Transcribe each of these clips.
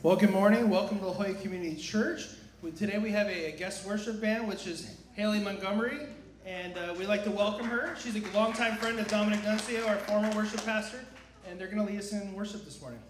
Well, good morning. Welcome to La Jolla Community Church. Today we have a, guest worship band, which is Haley Montgomery, and uh, we'd like to welcome her. She's a longtime friend of Dominic Nuncio, our former worship pastor, and they're going to lead us in worship this morning.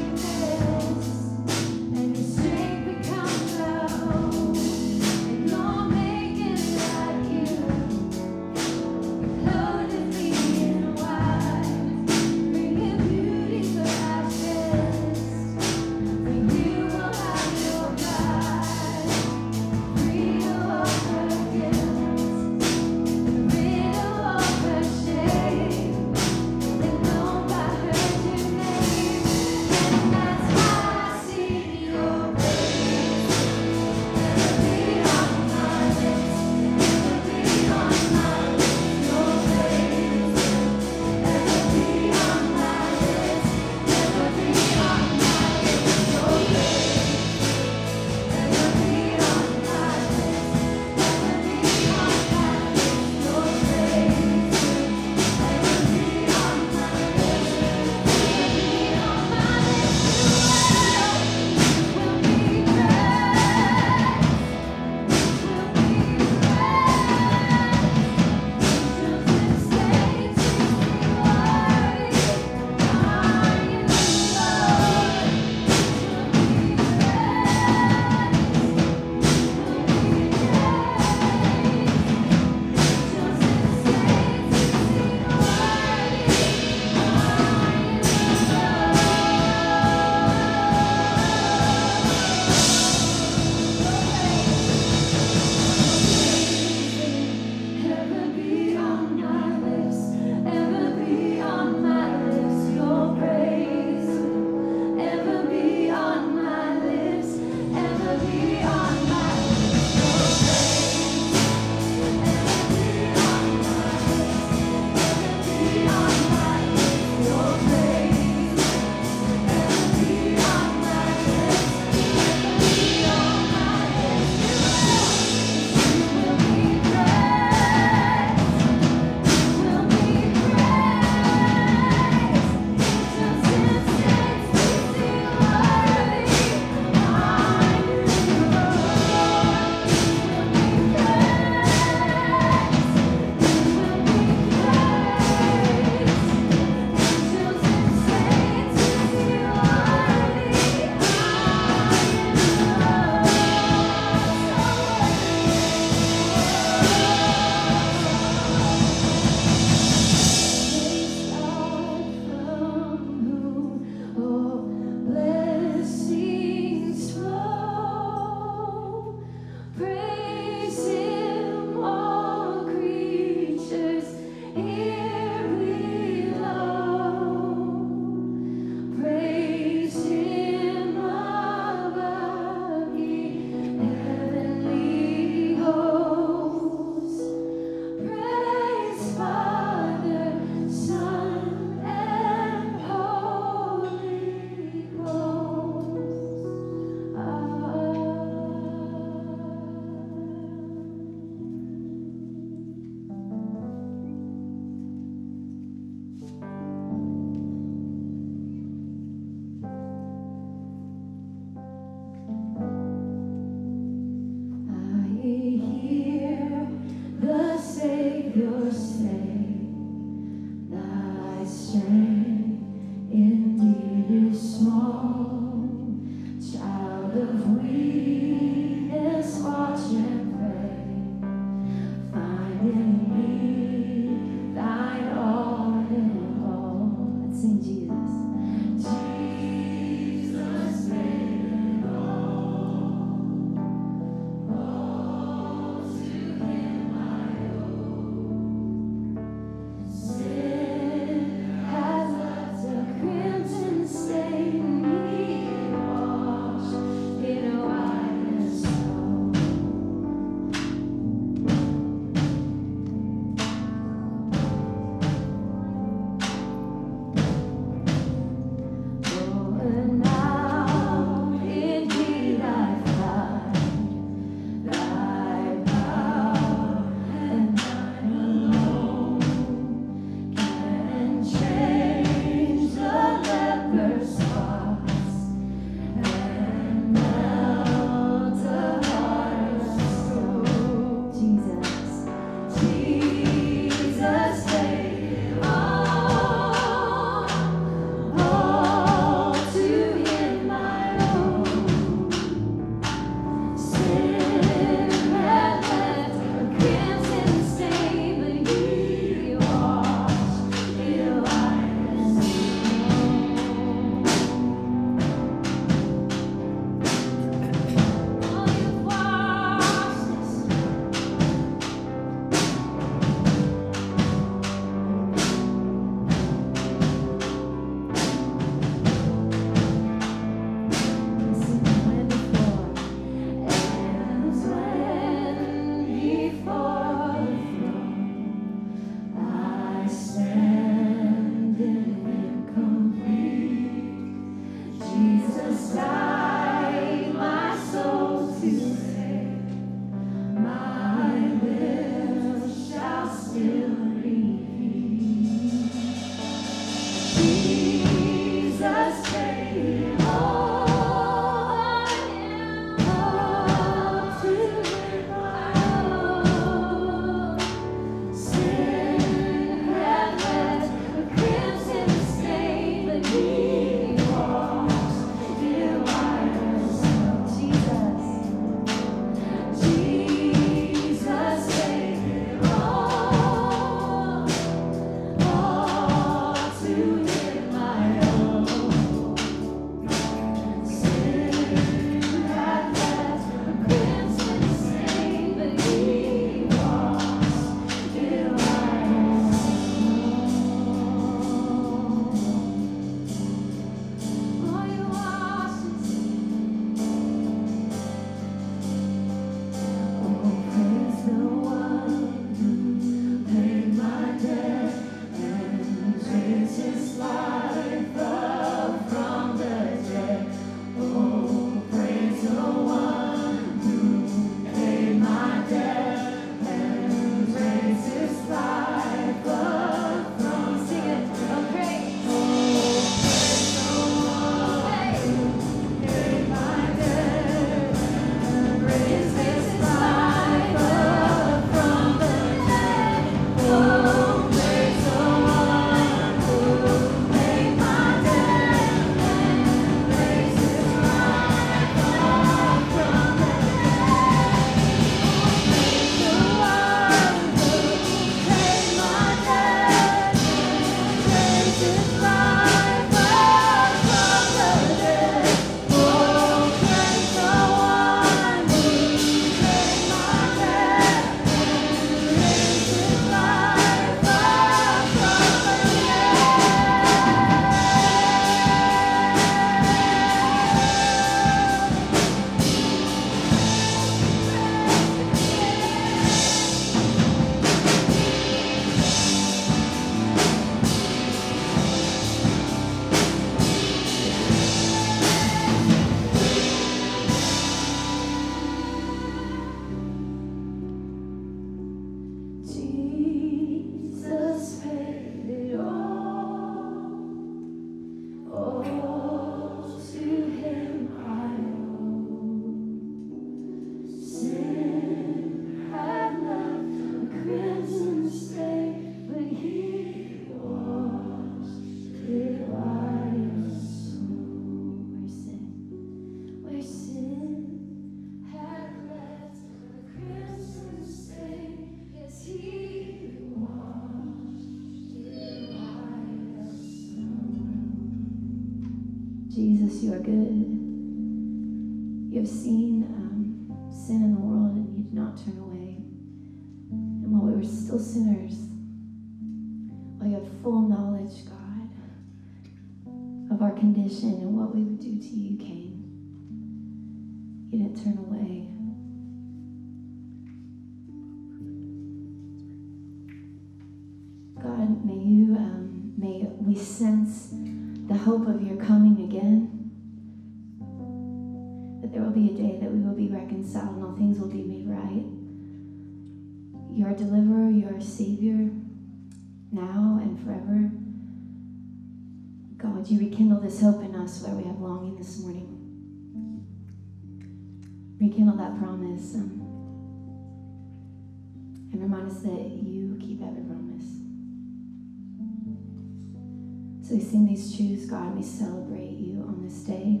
these truths, God, we celebrate you on this day.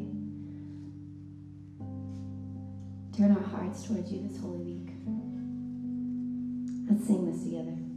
Turn our hearts towards you this holy week. Let's sing this together.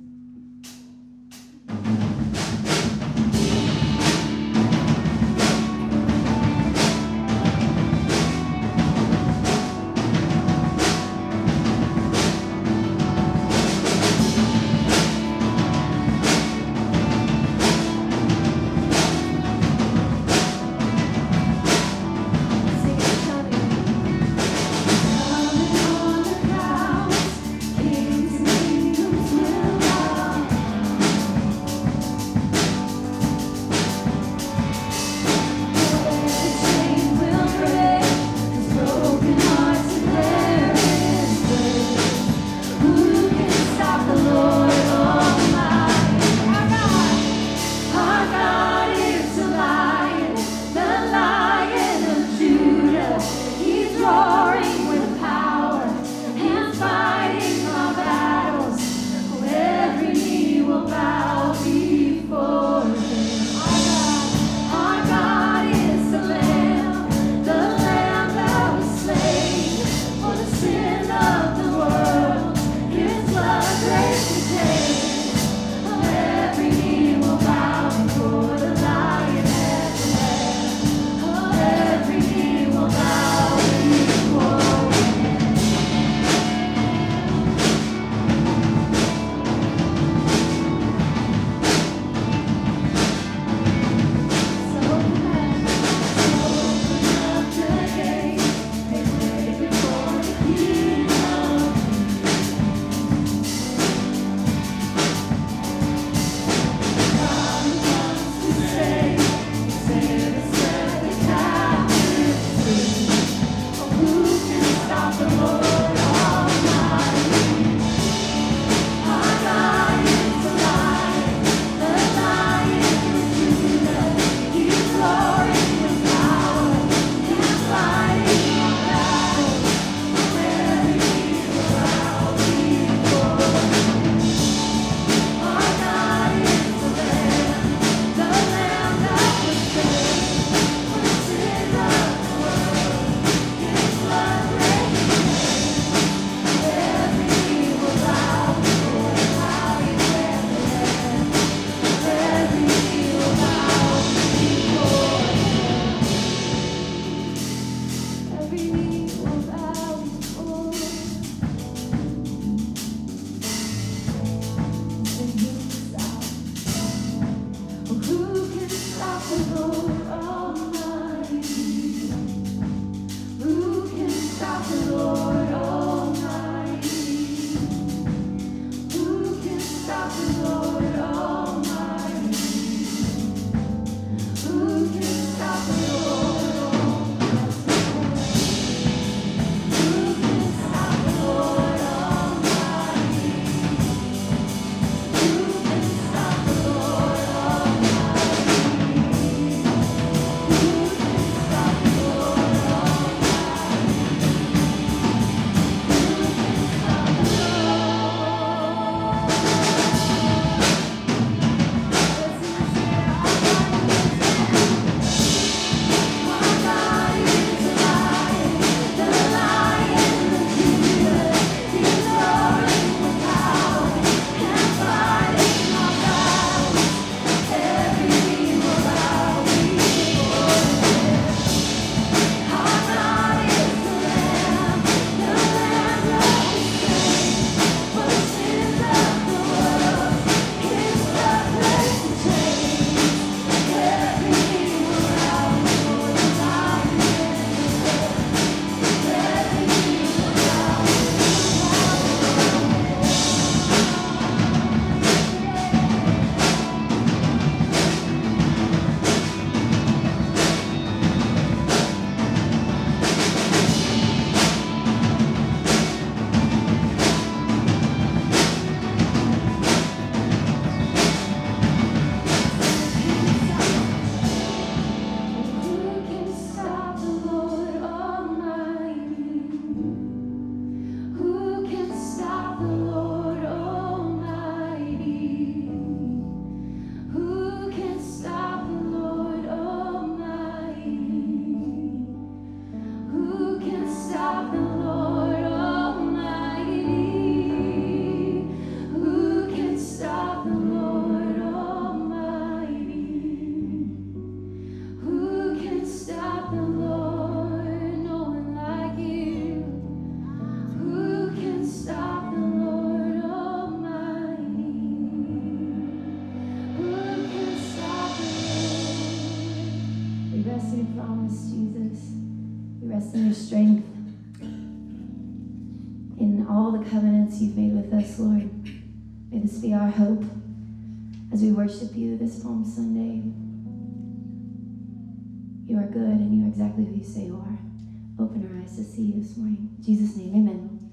Say you are. Open our eyes to see you this morning. In Jesus' name, amen.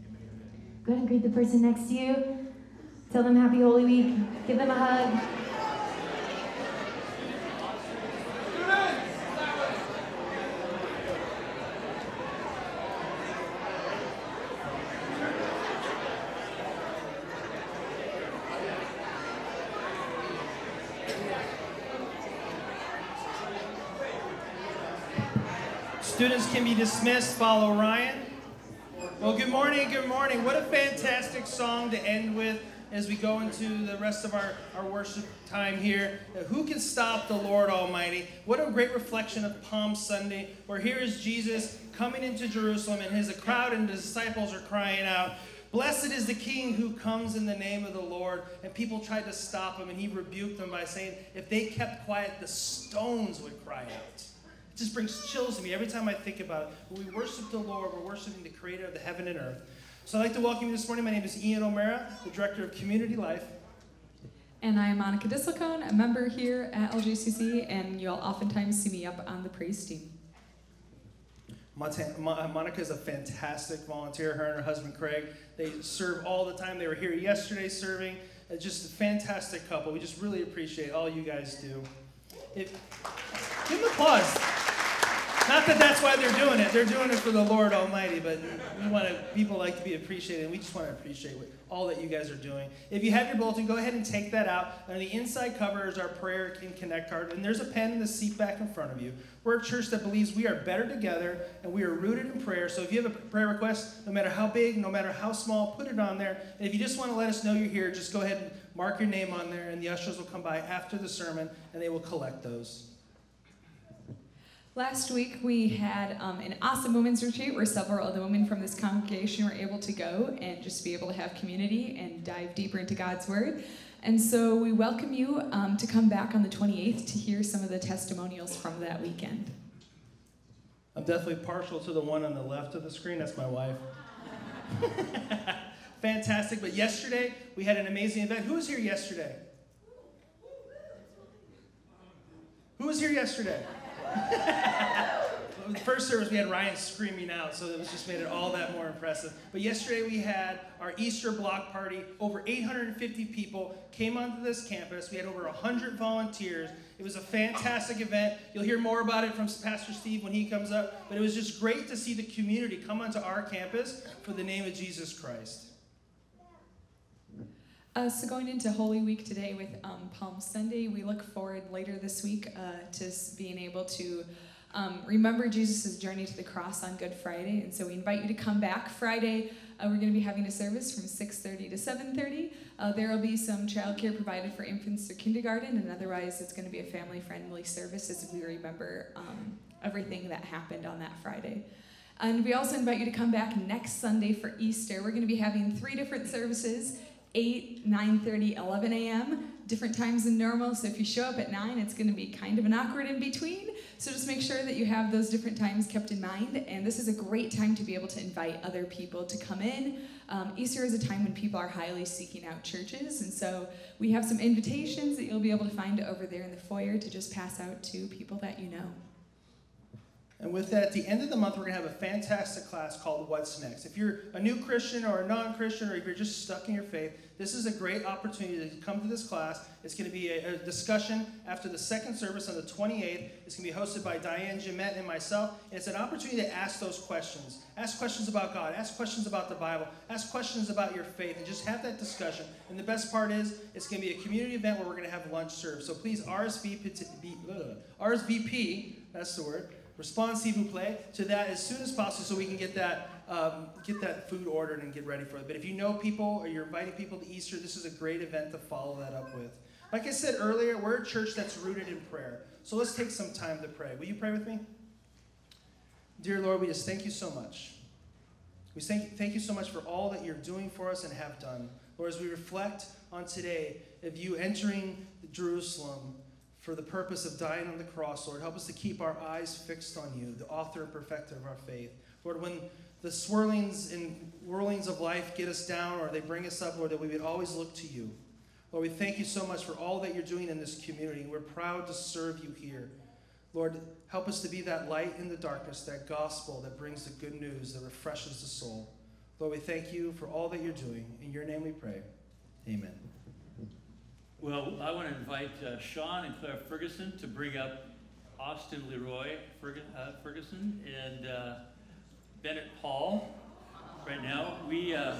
Go ahead and greet the person next to you. Tell them Happy Holy Week. Give them a hug. Students can be dismissed. Follow Ryan. Well, good morning, good morning. What a fantastic song to end with as we go into the rest of our, our worship time here. Who can stop the Lord Almighty? What a great reflection of Palm Sunday, where here is Jesus coming into Jerusalem, and his crowd and disciples are crying out, Blessed is the King who comes in the name of the Lord. And people tried to stop him, and he rebuked them by saying, If they kept quiet, the stones would cry out. It just brings chills to me every time I think about it. When we worship the Lord, we're worshiping the creator of the heaven and earth. So I'd like to welcome you this morning. My name is Ian O'Meara, the director of Community Life. And I'm Monica Disselkoen, a member here at LJCC, and you'll oftentimes see me up on the praise team. Monta- Monica is a fantastic volunteer. Her and her husband Craig, they serve all the time. They were here yesterday serving. Uh, just a fantastic couple. We just really appreciate all you guys do. Give them applause. Not that that's why they're doing it. They're doing it for the Lord Almighty, but we want to, people like to be appreciated, and we just want to appreciate all that you guys are doing. If you have your bulletin, go ahead and take that out. On the inside cover is our prayer and connect card, and there's a pen in the seat back in front of you. We're a church that believes we are better together, and we are rooted in prayer. So if you have a prayer request, no matter how big, no matter how small, put it on there. And if you just want to let us know you're here, just go ahead and mark your name on there, and the ushers will come by after the sermon, and they will collect those. Last week, we had um, an awesome women's retreat where several of the women from this congregation were able to go and just be able to have community and dive deeper into God's Word. And so we welcome you um, to come back on the 28th to hear some of the testimonials from that weekend. I'm definitely partial to the one on the left of the screen. That's my wife. Fantastic. But yesterday, we had an amazing event. Who was here yesterday? Who was here yesterday? the first service, we had Ryan screaming out, so it was just made it all that more impressive. But yesterday, we had our Easter block party. Over 850 people came onto this campus. We had over 100 volunteers. It was a fantastic event. You'll hear more about it from Pastor Steve when he comes up. But it was just great to see the community come onto our campus for the name of Jesus Christ. Uh, so going into Holy Week today with um, Palm Sunday, we look forward later this week uh, to being able to um, remember Jesus' journey to the cross on Good Friday. And so we invite you to come back Friday. Uh, we're going to be having a service from 6.30 to 7.30. Uh, there will be some childcare provided for infants through kindergarten, and otherwise it's going to be a family-friendly service as we remember um, everything that happened on that Friday. And we also invite you to come back next Sunday for Easter. We're going to be having three different services. 8, 9:30, 11 a.m. Different times than normal. So if you show up at 9, it's going to be kind of an awkward in between. So just make sure that you have those different times kept in mind. And this is a great time to be able to invite other people to come in. Um, Easter is a time when people are highly seeking out churches, and so we have some invitations that you'll be able to find over there in the foyer to just pass out to people that you know. And with that, at the end of the month, we're going to have a fantastic class called What's Next. If you're a new Christian or a non Christian, or if you're just stuck in your faith, this is a great opportunity to come to this class. It's going to be a, a discussion after the second service on the 28th. It's going to be hosted by Diane Jemet and myself. And it's an opportunity to ask those questions. Ask questions about God, ask questions about the Bible, ask questions about your faith, and just have that discussion. And the best part is, it's going to be a community event where we're going to have lunch served. So please RSVP, RSVP that's the word respond s'il vous plaît to that as soon as possible so we can get that um, get that food ordered and get ready for it. But if you know people or you're inviting people to easter this is a great event to follow that up with. Like i said earlier we're a church that's rooted in prayer. So let's take some time to pray. Will you pray with me? Dear lord we just thank you so much. We thank, thank you so much for all that you're doing for us and have done. Lord as we reflect on today of you entering jerusalem for the purpose of dying on the cross, Lord. Help us to keep our eyes fixed on you, the author and perfecter of our faith. Lord, when the swirlings and whirlings of life get us down or they bring us up, Lord, that we would always look to you. Lord, we thank you so much for all that you're doing in this community. We're proud to serve you here. Lord, help us to be that light in the darkness, that gospel that brings the good news that refreshes the soul. Lord, we thank you for all that you're doing. In your name we pray. Amen. Well, I want to invite uh, Shaun and Claire Ferguson to bring up Austin Leroy uh, Ferguson and uh, Bennett Paul right now. We uh,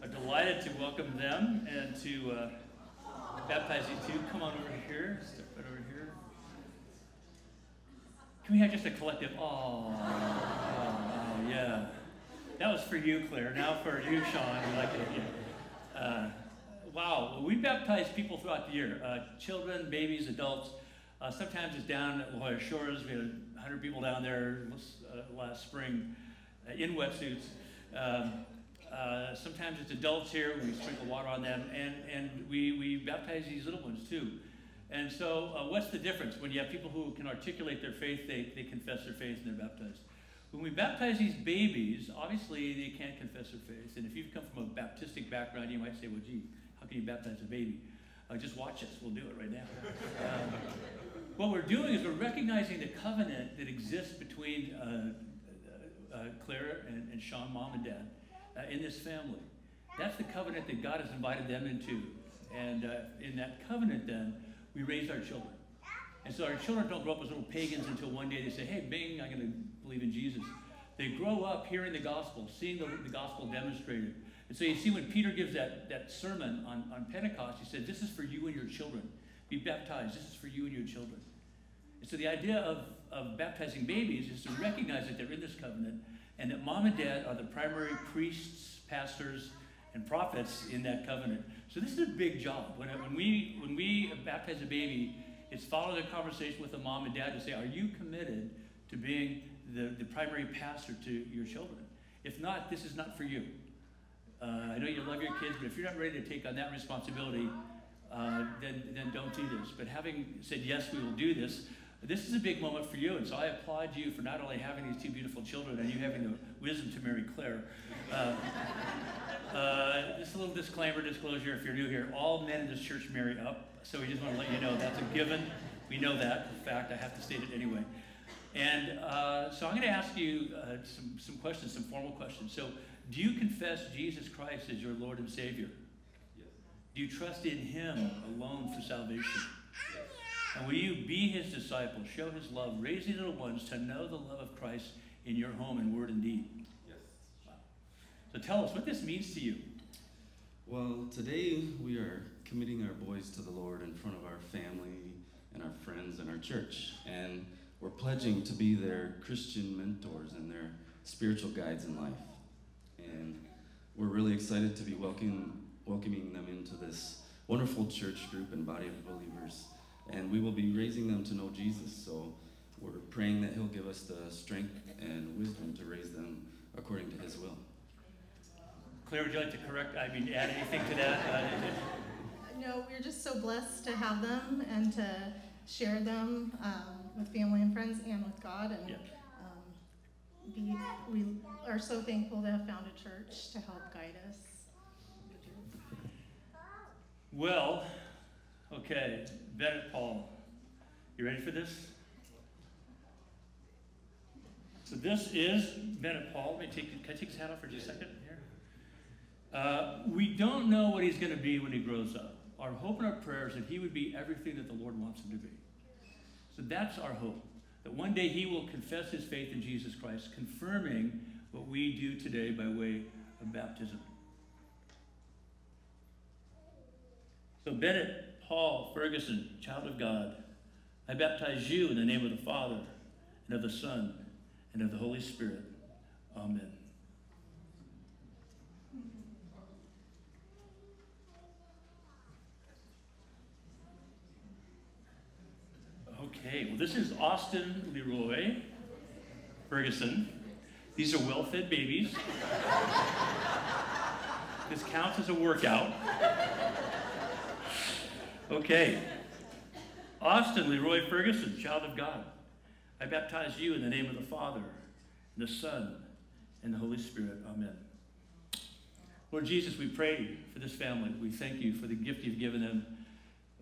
are delighted to welcome them and to uh, baptize you too. Come on over here. Step right over here. Can we have just a collective, oh, oh, yeah. That was for you, Claire. Now for you, Shaun. We like it. Yeah. Uh, wow, we baptize people throughout the year uh, children, babies, adults. Uh, sometimes it's down at La Jolla Shores. We had 100 people down there uh, last spring uh, in wetsuits. Um, uh, sometimes it's adults here. We sprinkle water on them, and, and we, we baptize these little ones too. And so, uh, what's the difference? When you have people who can articulate their faith, they, they confess their faith and they're baptized. When we baptize these babies, obviously they can't confess their faith. And if you've come from a Baptistic background, you might say, well, gee, how can you baptize a baby? Uh, just watch us. We'll do it right now. Um, what we're doing is we're recognizing the covenant that exists between uh, uh, uh, Claire and, and Shaun, mom and dad, uh, in this family. That's the covenant that God has invited them into. And uh, in that covenant, then, we raise our children. And so our children don't grow up as little pagans until one day they say, hey, bing, I'm going to believe in Jesus. They grow up hearing the gospel, seeing the, the gospel demonstrated. And so you see when Peter gives that, that sermon on, on Pentecost, he said, This is for you and your children. Be baptized. This is for you and your children. And so the idea of, of baptizing babies is to recognize that they're in this covenant and that mom and dad are the primary priests, pastors, and prophets in that covenant. So this is a big job. When, when, we, when we baptize a baby, it's following a conversation with the mom and dad to say, Are you committed to being the, the primary pastor to your children? If not, this is not for you. Uh, I know you love your kids, but if you're not ready to take on that responsibility, uh, then, then don't do this. But having said, yes, we will do this, this is a big moment for you. And so I applaud you for not only having these two beautiful children and you having the wisdom to marry Claire. Uh, uh, just a little disclaimer, disclosure if you're new here. All men in this church marry up. So we just want to let you know that's a given. We know that. In fact, I have to state it anyway. And uh, so I'm going to ask you uh, some, some questions, some formal questions. So, do you confess Jesus Christ as your Lord and Savior? Yes. Do you trust in Him alone for salvation? Yes. And will you be His disciple, show His love, raise raising little ones to know the love of Christ in your home in word and deed? Yes. So tell us what this means to you. Well, today we are committing our boys to the Lord in front of our family and our friends and our church. And we're pledging to be their Christian mentors and their spiritual guides in life. And we're really excited to be welcoming, welcoming them into this wonderful church group and body of believers. And we will be raising them to know Jesus. So we're praying that He'll give us the strength and wisdom to raise them according to His will. Claire, would you like to correct, I mean, add anything to that? Uh, No, we're just so blessed to have them and to share them um, with family and friends and with God. And Yeah. Be, we are so thankful to have found a church to help guide us. Well, okay, Bennett Paul, you ready for this? So this is Bennett Paul. Let me take, can I take his hat off for just a second here? Uh, we don't know what he's going to be when he grows up. Our hope and our prayer is that he would be everything that the Lord wants him to be. So that's our hope. That one day he will confess his faith in Jesus Christ, confirming what we do today by way of baptism. So, Bennett Paul Ferguson, child of God, I baptize you in the name of the Father, and of the Son, and of the Holy Spirit. Amen. Okay, well, this is Austin Leroy Ferguson. These are well fed babies. this counts as a workout. Okay. Austin Leroy Ferguson, child of God, I baptize you in the name of the Father, and the Son, and the Holy Spirit. Amen. Lord Jesus, we pray for this family. We thank you for the gift you've given them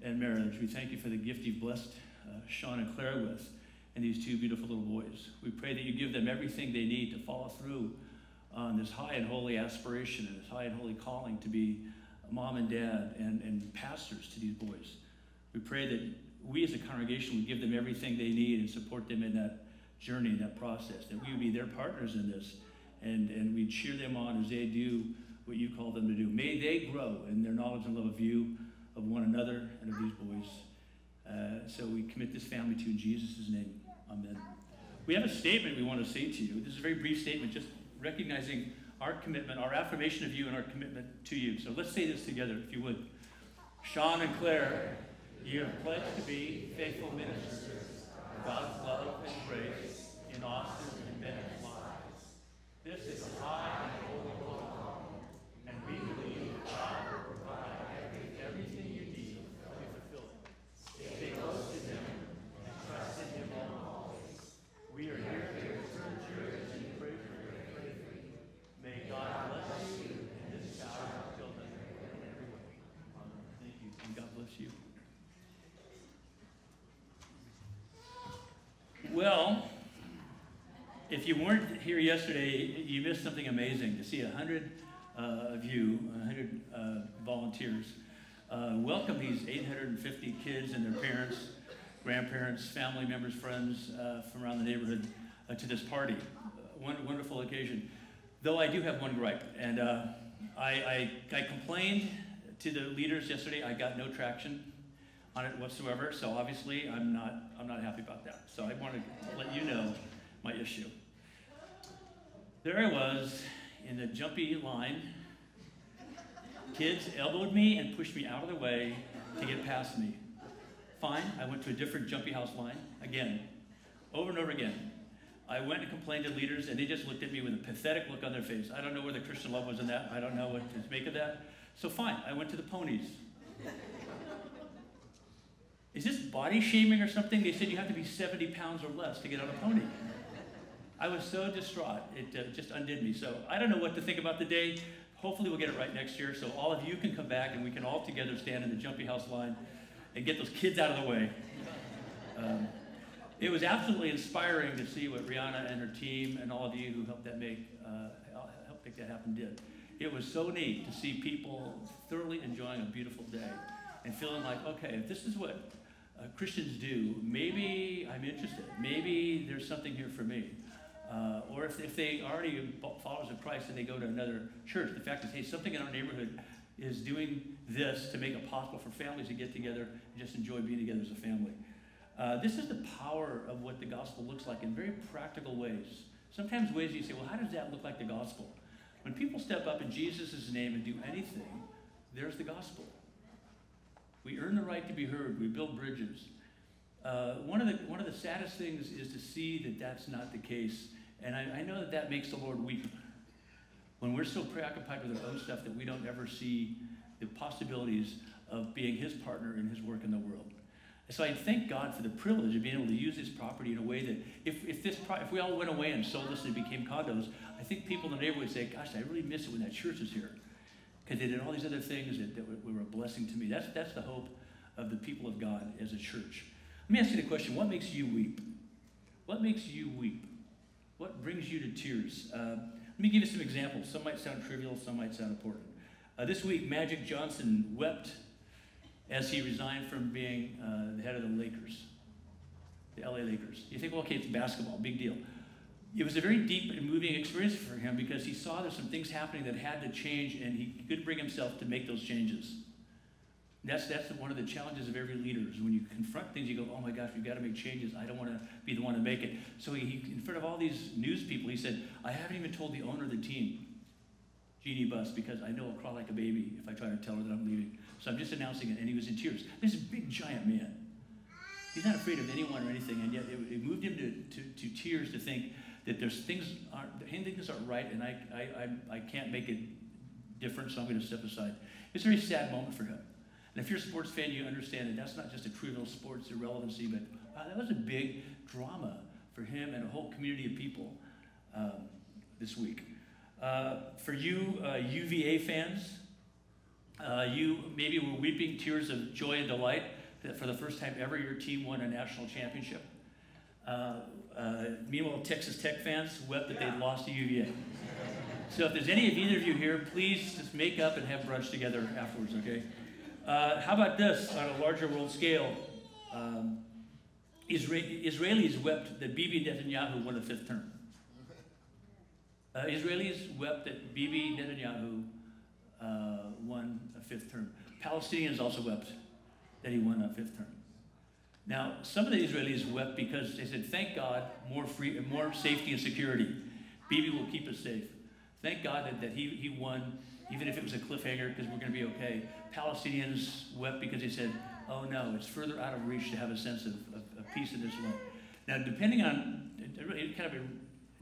in marriage. We thank you for the gift you've blessed uh, Shaun and Claire with and these two beautiful little boys. We pray that you give them everything they need to follow through on this high and holy aspiration and this high and holy calling to be mom and dad and, and pastors to these boys. We pray that we as a congregation would give them everything they need and support them in that journey, that process, that we would be their partners in this and, and we'd cheer them on as they do what you call them to do. May they grow in their knowledge and love of you, of one another, and of these boys. Uh, so we commit this family to you in Jesus' name. Amen. We have a statement we want to say to you. This is a very brief statement, just recognizing our commitment, our affirmation of you, and our commitment to you. So let's say this together, if you would. Shaun and Claire, you have pledged to be faithful ministers of God's love and grace in Austin and Bennett's lives. This is a high and holy calling, and we believe that God will provide every, everything you need to fulfill it. Stay close to Him and trust in Him always. We are here to encourage you and pray for you. May God bless you and His child children in every way. Amen. Thank you, and God bless you. Well, if you weren't here yesterday, you missed something amazing. To see a hundred uh, of you, a hundred uh, volunteers, uh, welcome these 850 kids and their parents, grandparents, family members, friends uh, from around the neighborhood uh, to this party. Uh, one wonderful occasion. Though I do have one gripe, and I, I, I complained to the leaders yesterday. I got no traction on it whatsoever. So obviously, I'm not I'm not happy about that. So I want to let you know my issue. There I was in the jumpy line. Kids elbowed me and pushed me out of the way to get past me. Fine, I went to a different jumpy house line again, over and over again. I went and complained to leaders, and they just looked at me with a pathetic look on their face. I don't know where the Christian love was in that. I don't know what to make of that. So fine, I went to the ponies. Is this body shaming or something? They said you have to be 70 pounds or less to get on a pony. I was so distraught, it uh, just undid me. So I don't know what to think about the day. Hopefully, we'll get it right next year so all of you can come back and we can all together stand in the jumpy house line and get those kids out of the way. Um, it was absolutely inspiring to see what Rihanna and her team and all of you who helped that make uh, help make that happen did. It was so neat to see people thoroughly enjoying a beautiful day and feeling like, okay, if this is what uh, Christians do, maybe I'm interested. Maybe there's something here for me. Uh, or if, if they already followers of Christ and they go to another church, the fact is, hey, something in our neighborhood is doing this to make it possible for families to get together and just enjoy being together as a family. Uh, this is the power of what the gospel looks like in very practical ways. Sometimes ways you say, well, how does that look like the gospel? When people step up in Jesus' name and do anything, there's the gospel. We earn the right to be heard. We build bridges. Uh, one, of the, one of the saddest things is to see that that's not the case. And I, I know that that makes the Lord weep. When we're so preoccupied with our own stuff that we don't ever see the possibilities of being His partner in His work in the world. So I thank God for the privilege of being able to use this property in a way that if, if, this pro- if we all went away and sold this and became condos, I think people in the neighborhood would say, gosh, I really miss it when that church was here because they did all these other things that, that were a blessing to me. That's, that's the hope of the people of God as a church. Let me ask you the question what makes you weep? What makes you weep? What brings you to tears? Uh, let me give you some examples. Some might sound trivial, some might sound important. Uh, this week, Magic Johnson wept as he resigned from being uh, the head of the Lakers, the LA Lakers. You think, well, okay, it's basketball, big deal it was a very deep and moving experience for him because he saw there's some things happening that had to change and he couldn't bring himself to make those changes. That's, that's one of the challenges of every leader is when you confront things, you go, oh my gosh, we've got to make changes. I don't want to be the one to make it. So he, in front of all these news people, he said, I haven't even told the owner of the team, Jeanie Buss, because I know I'll cry like a baby if I try to tell her that I'm leaving. So I'm just announcing it. And he was in tears. This big, giant man. He's not afraid of anyone or anything. And yet it, it moved him to, to, to tears to think, that there's things aren't things aren't right, and I, I, I, I can't make it different, so I'm going to step aside. It's a very sad moment for him. And if you're a sports fan, you understand that that's not just a trivial sports irrelevancy, but wow, that was a big drama for him and a whole community of people um, this week. Uh, for you uh, UVA fans, uh, you maybe were weeping tears of joy and delight that for the first time ever your team won a national championship. Uh, meanwhile, Texas Tech fans wept that they'd lost to UVA. So if there's any of either of you here, please just make up and have brunch together afterwards, okay? Uh, how about this on a larger world scale? Um, Isra- Israelis wept that Bibi Netanyahu won a fifth term. Uh, Israelis wept that Bibi Netanyahu uh, won a fifth term. Palestinians also wept that he won a fifth term. Now, some of the Israelis wept because they said, "Thank God, more free, more safety and security. Bibi will keep us safe. Thank God that, that he, he won, even if it was a cliffhanger, because we're going to be okay." Palestinians wept because they said, "Oh no, it's further out of reach to have a sense of, of, of peace in this land." Now, depending on, really- kind of,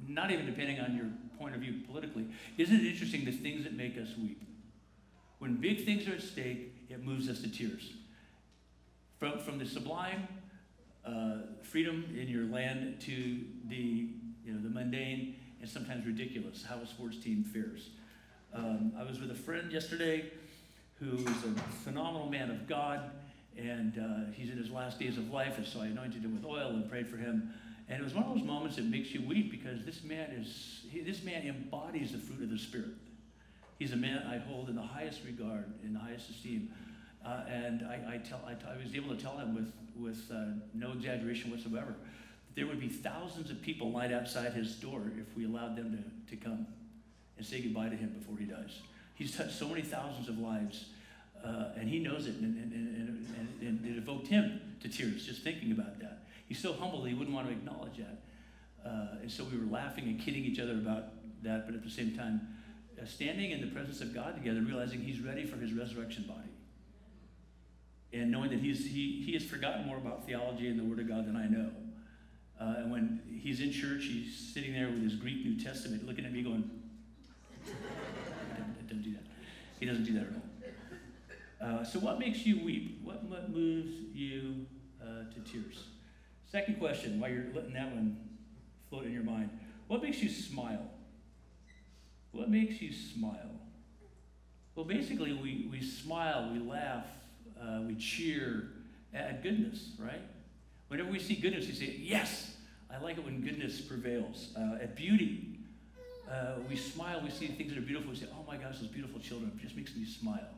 not even depending on your point of view politically, isn't it interesting the things that make us weep? When big things are at stake, it moves us to tears. From, from the sublime uh, freedom in your land to the, you know, the mundane and sometimes ridiculous, how a sports team fares. Um, I was with a friend yesterday who is a phenomenal man of God, and uh, he's in his last days of life, and so I anointed him with oil and prayed for him. And it was one of those moments that makes you weep because this man is, he, this man embodies the fruit of the Spirit. He's a man I hold in the highest regard, in the highest esteem. Uh, and I, I, tell, I, was able to tell him with, with uh, no exaggeration whatsoever there would be thousands of people lined outside his door if we allowed them to, to come and say goodbye to him before he dies. He's touched so many thousands of lives, uh, and he knows it, and, and, and, and, it evoked him to tears just thinking about that. He's so humble that he wouldn't want to acknowledge that. Uh, and so we were laughing and kidding each other about that, but at the same time, uh, standing in the presence of God together, realizing he's ready for his resurrection body. And knowing that he's, he, he has forgotten more about theology and the Word of God than I know. Uh, and when he's in church, he's sitting there with his Greek New Testament looking at me going, don't, don't do that. He doesn't do that at all. Uh, so, what makes you weep? What, what moves you uh, to tears? Second question, while you're letting that one float in your mind, what makes you smile? What makes you smile? Well, basically, we, we smile, we laugh, uh, we cheer at goodness, right? Whenever we see goodness, we say, Yes! I like it when goodness prevails. Uh, at beauty, uh, we smile, we see things that are beautiful, we say, Oh my gosh, those beautiful children. It just makes me smile.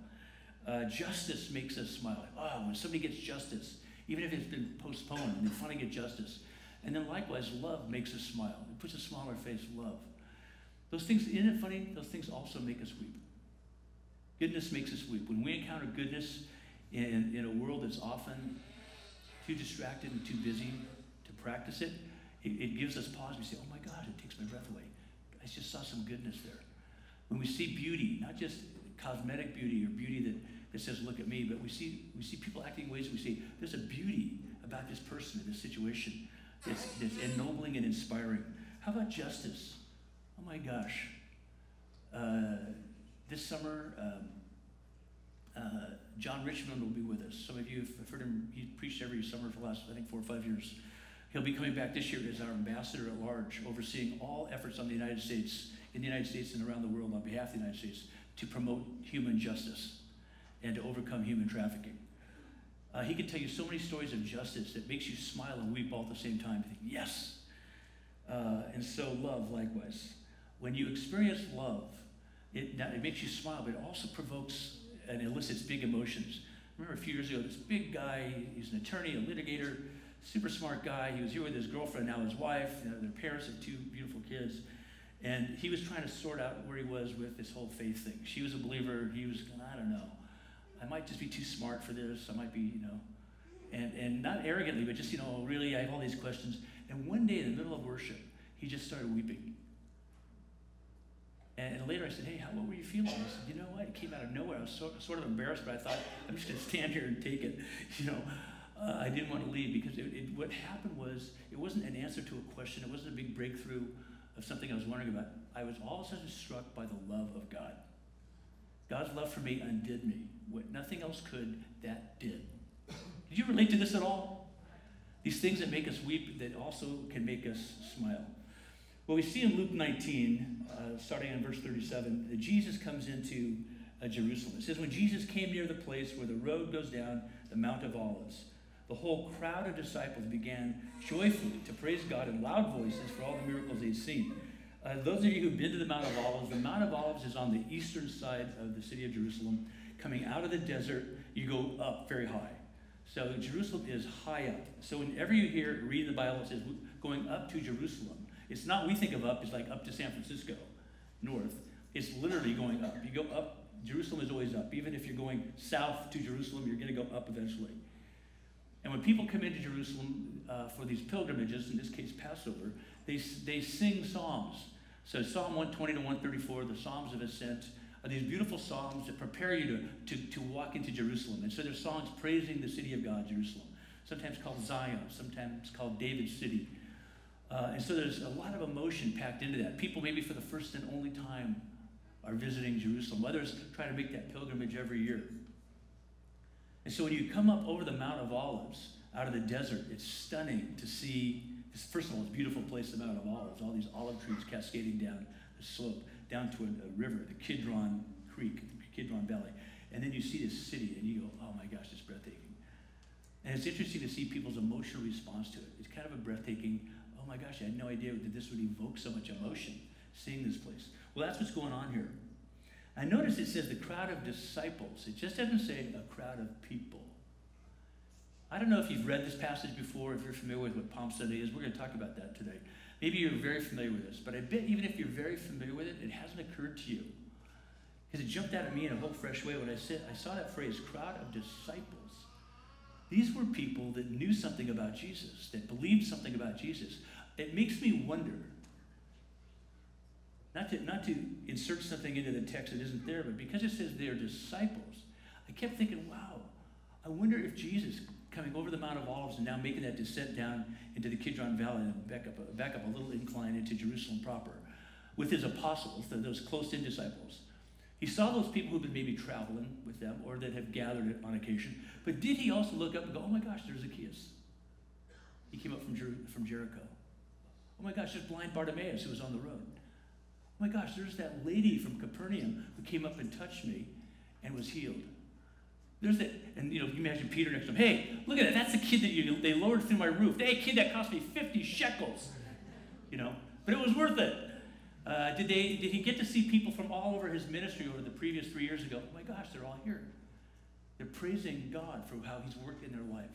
Uh, justice makes us smile. Oh, when somebody gets justice, even if it's been postponed, and they finally get justice. And then likewise, love makes us smile. It puts a smile on our face, love. Those things, isn't it funny? Those things also make us weep. Goodness makes us weep. When we encounter goodness in, in a world that's often too distracted and too busy to practice it, it, it gives us pause. We say, oh my God, it takes my breath away. I just saw some goodness there. When we see beauty, not just cosmetic beauty or beauty that, that says, look at me, but we see, we see people acting in ways we say, there's a beauty about this person in this situation that's, that's ennobling and inspiring. How about justice? Oh my gosh. Uh, this summer, um, uh, John Richmond will be with us. Some of you have heard him, he preached every summer for the last, I think, four or five years. He'll be coming back this year as our ambassador at large, overseeing all efforts on the United States, in the United States and around the world on behalf of the United States to promote human justice and to overcome human trafficking. Uh, he can tell you so many stories of justice that makes you smile and weep all at the same time. Think, yes. Uh, and so love, likewise. When you experience love, it, it makes you smile, but it also provokes and elicits big emotions. I remember a few years ago, this big guy, he's an attorney, a litigator, super smart guy. He was here with his girlfriend, now his wife. Their parents have two beautiful kids. And he was trying to sort out where he was with this whole faith thing. She was a believer. He was, I don't know. I might just be too smart for this. I might be, you know. And, and not arrogantly, but just, you know, really, I have all these questions. And one day in the middle of worship, he just started weeping. And, later I said, hey, how, what were you feeling? He said, you know what? It came out of nowhere. I was so, sort of embarrassed, but I thought, I'm just going to stand here and take it. You know, uh, I didn't want to leave because it, it, what happened was it wasn't an answer to a question. It wasn't a big breakthrough of something I was wondering about. I was all of a sudden struck by the love of God. God's love for me undid me. What nothing else could, that did. Did you relate to this at all? These things that make us weep that also can make us smile. Well, we see in Luke 19, uh, starting in verse 37, that Jesus comes into uh, Jerusalem. It says, When Jesus came near the place where the road goes down the Mount of Olives, the whole crowd of disciples began joyfully to praise God in loud voices for all the miracles they'd seen. Uh, those of you who've been to the Mount of Olives, the Mount of Olives is on the eastern side of the city of Jerusalem. Coming out of the desert, you go up very high. So Jerusalem is high up. So whenever you hear read the Bible, it says going up to Jerusalem. It's not we think of up It's like up to San Francisco, north. It's literally going up. You go up. Jerusalem is always up. Even if you're going south to Jerusalem, you're going to go up eventually. And when people come into Jerusalem uh, for these pilgrimages, in this case Passover, they, they sing psalms. So Psalm 120 to 134, the Psalms of Ascent, are these beautiful psalms that prepare you to, to, to walk into Jerusalem. And so there's songs praising the city of God, Jerusalem, sometimes called Zion, sometimes called David's city. Uh, and so there's a lot of emotion packed into that. People, maybe for the first and only time, are visiting Jerusalem. Others try to make that pilgrimage every year. And so when you come up over the Mount of Olives out of the desert, it's stunning to see. First of all, it's a beautiful place, the Mount of Olives, all these olive trees cascading down the slope, down to a, a river, the Kidron Creek, the Kidron Valley. And then you see this city and you go, oh my gosh, it's breathtaking. And it's interesting to see people's emotional response to it. It's kind of a breathtaking, my gosh, I had no idea that this would evoke so much emotion, seeing this place. Well, that's what's going on here. I notice it says the crowd of disciples. It just doesn't say a crowd of people. I don't know if you've read this passage before, if you're familiar with what Palm Sunday is. We're going to talk about that today. Maybe you're very familiar with this, but I bet even if you're very familiar with it, it hasn't occurred to you. Because it jumped out at me in a whole fresh way when I said I saw that phrase, crowd of disciples. These were people that knew something about Jesus, that believed something about Jesus. It makes me wonder not to, not to insert something into the text that isn't there, but because it says they're disciples, I kept thinking, wow, I wonder if Jesus coming over the Mount of Olives and now making that descent down into the Kidron Valley and back up, back up a little incline into Jerusalem proper with his apostles, those close in disciples. He saw those people who've been maybe traveling with them or that have gathered on occasion. But did he also look up and go, oh my gosh, there's Zacchaeus? He came up from, Jer- from Jericho. Oh my gosh, there's blind Bartimaeus who was on the road. Oh my gosh, there's that lady from Capernaum who came up and touched me and was healed. There's that, and you know, you imagine Peter next to him. Hey, look at that. That's the kid that you they lowered through my roof. Hey, kid, that cost me 50 shekels. You know, but it was worth it. Uh, did they? Did he get to see people from all over his ministry over the previous three years ago? Oh my gosh, they're all here. They're praising God for how He's worked in their life,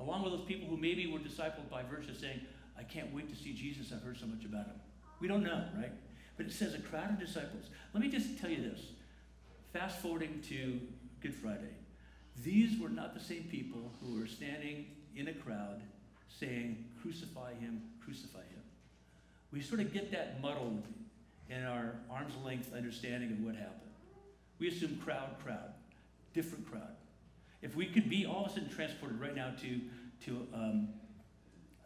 along with those people who maybe were discipled by virtue saying, "I can't wait to see Jesus. I've heard so much about Him." We don't know, right? But it says a crowd of disciples. Let me just tell you this. Fast forwarding to Good Friday. These were not the same people who were standing in a crowd saying, Crucify him, crucify him. We sort of get that muddled in our arm's length understanding of what happened. We assume crowd, crowd, different crowd. If we could be all of a sudden transported right now to, to um,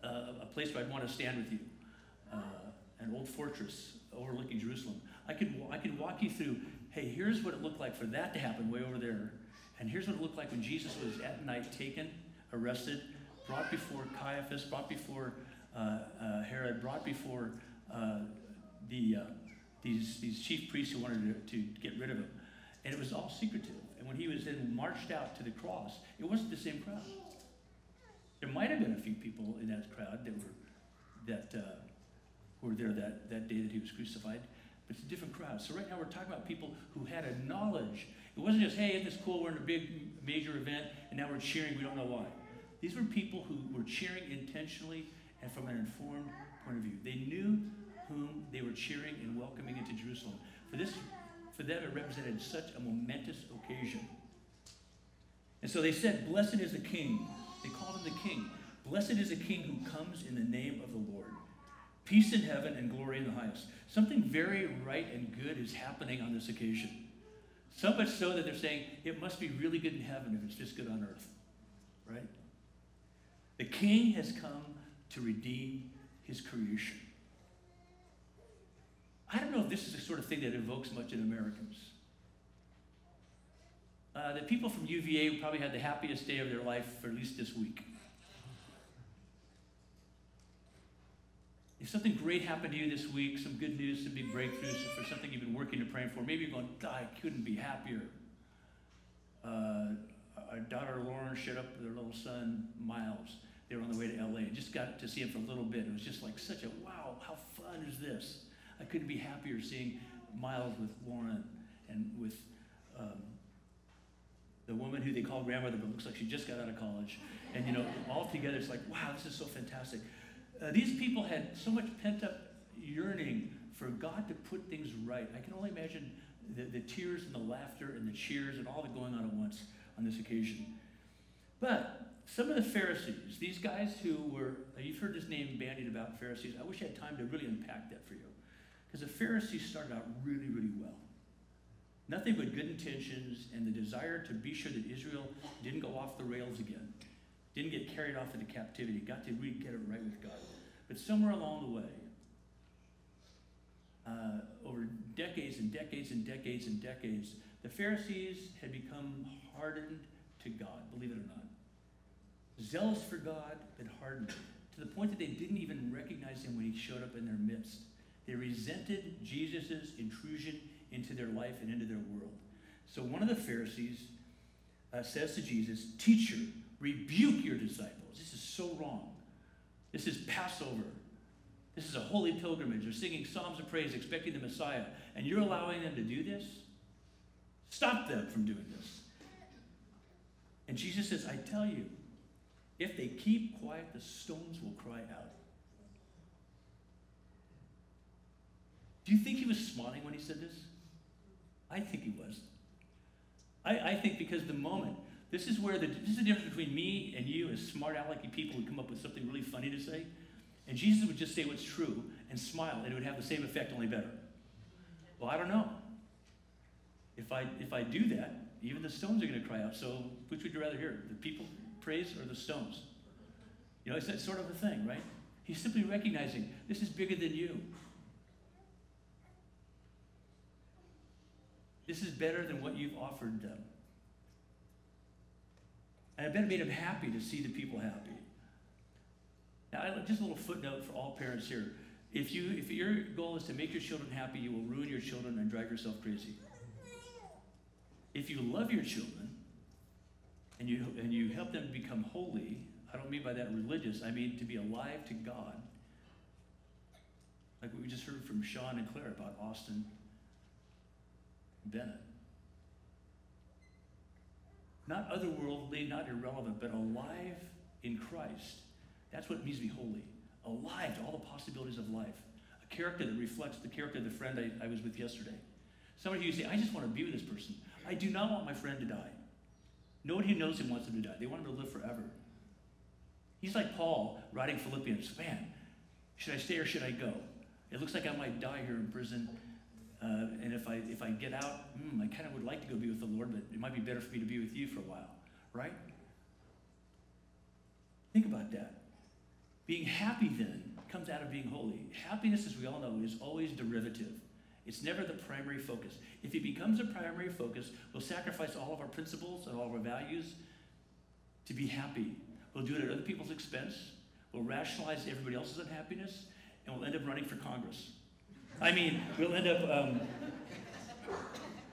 a, a place where I'd want to stand with you, uh, an old fortress overlooking Jerusalem. I could, I could walk you through, hey, here's what it looked like for that to happen way over there. And here's what it looked like when Jesus was at night taken, arrested, brought before Caiaphas, brought before uh, uh, Herod, brought before uh, the, uh, these, these chief priests who wanted to, to get rid of him. And it was all secretive. And when he was then marched out to the cross, it wasn't the same crowd. There might have been a few people in that crowd that were that uh, were there that, that day that he was crucified, but it's a different crowd. So right now we're talking about people who had a knowledge. It wasn't just, hey, isn't this cool? We're in a big major event, and now we're cheering. We don't know why. These were people who were cheering intentionally and from an informed point of view. They knew whom they were cheering and welcoming into Jerusalem. For this, for them, it represented such a momentous occasion. And so they said, Blessed is the King. They called him the King. Blessed is the King who comes in the name of the Lord. Peace in heaven and glory in the highest. Something very right and good is happening on this occasion. So much so that they're saying it must be really good in heaven if it's just good on earth. Right? The king has come to redeem his creation. I don't know if this is the sort of thing that evokes much in Americans. Uh, the people from UVA probably had the happiest day of their life for at least this week. if something great happened to you this week, some good news, some big breakthroughs for something you've been working and praying for, maybe you're going, I couldn't be happier. Uh, our daughter Lauren showed up with her little son Miles. They were on the way to LA. and Just got to see him for a little bit. It was just like such a wow, how fun is this? I couldn't be happier seeing Miles with Lauren and with um, the woman who they call grandmother, but looks like she just got out of college. And you know, all together, it's like, wow, this is so fantastic. Uh, these people had so much pent up yearning for God to put things right. I can only imagine the, the tears and the laughter and the cheers and all the going on at once on this occasion. But some of the Pharisees, these guys who were, you've heard this name bandied about Pharisees. I wish I had time to really unpack that for you. Because the Pharisees started out really, really well. Nothing but good intentions and the desire to be sure that Israel didn't go off the rails again, didn't get carried off into captivity, got to get it right with God. But somewhere along the way, uh, over decades and decades and decades and decades, the Pharisees had become hardened to God, believe it or not. Zealous for God, but hardened to the point that they didn't even recognize him when he showed up in their midst. They resented Jesus' intrusion into their life and into their world. So one of the Pharisees uh, says to Jesus, Teacher, rebuke your disciples. This is so wrong. This is Passover. This is a holy pilgrimage. They're singing psalms of praise, expecting the Messiah, and you're allowing them to do this? Stop them from doing this. And Jesus says, I tell you, if they keep quiet, the stones will cry out. Do you think he was smiling when he said this? I think he was. I, I think because the moment, this is where the, this is the difference between me and you as smart alecky people who come up with something really funny to say. And Jesus would just say what's true and smile, and it would have the same effect, only better. Well, I don't know. If I, if I do that, even the stones are going to cry out. So, which would you rather hear? The people praise or the stones? You know, it's that sort of a thing, right? He's simply recognizing this is bigger than you. This is better than what you've offered them. And it made him happy to see the people happy. Now, just a little footnote for all parents here. If, you, if your goal is to make your children happy, you will ruin your children and drive yourself crazy. If you love your children and you, and you help them become holy, I don't mean by that religious, I mean to be alive to God. Like we just heard from Shaun and Claire about Austin Bennett. Not otherworldly, not irrelevant, but alive in Christ. That's what means to be holy. Alive to all the possibilities of life. A character that reflects the character of the friend I, I was with yesterday. Somebody who say, I just want to be with this person. I do not want my friend to die. Nobody who knows him wants him to die. They want him to live forever. He's like Paul writing Philippians. Man, should I stay or should I go? It looks like I might die here in prison. Uh, and if I, if I get out, hmm, I kind of would like to go be with the Lord, but it might be better for me to be with you for a while, right? Think about that. Being happy then comes out of being holy. Happiness, as we all know, is always derivative. It's never the primary focus. If it becomes a primary focus, we'll sacrifice all of our principles and all of our values to be happy. We'll do it at other people's expense. We'll rationalize everybody else's unhappiness, and we'll end up running for Congress. I mean, we'll end up um,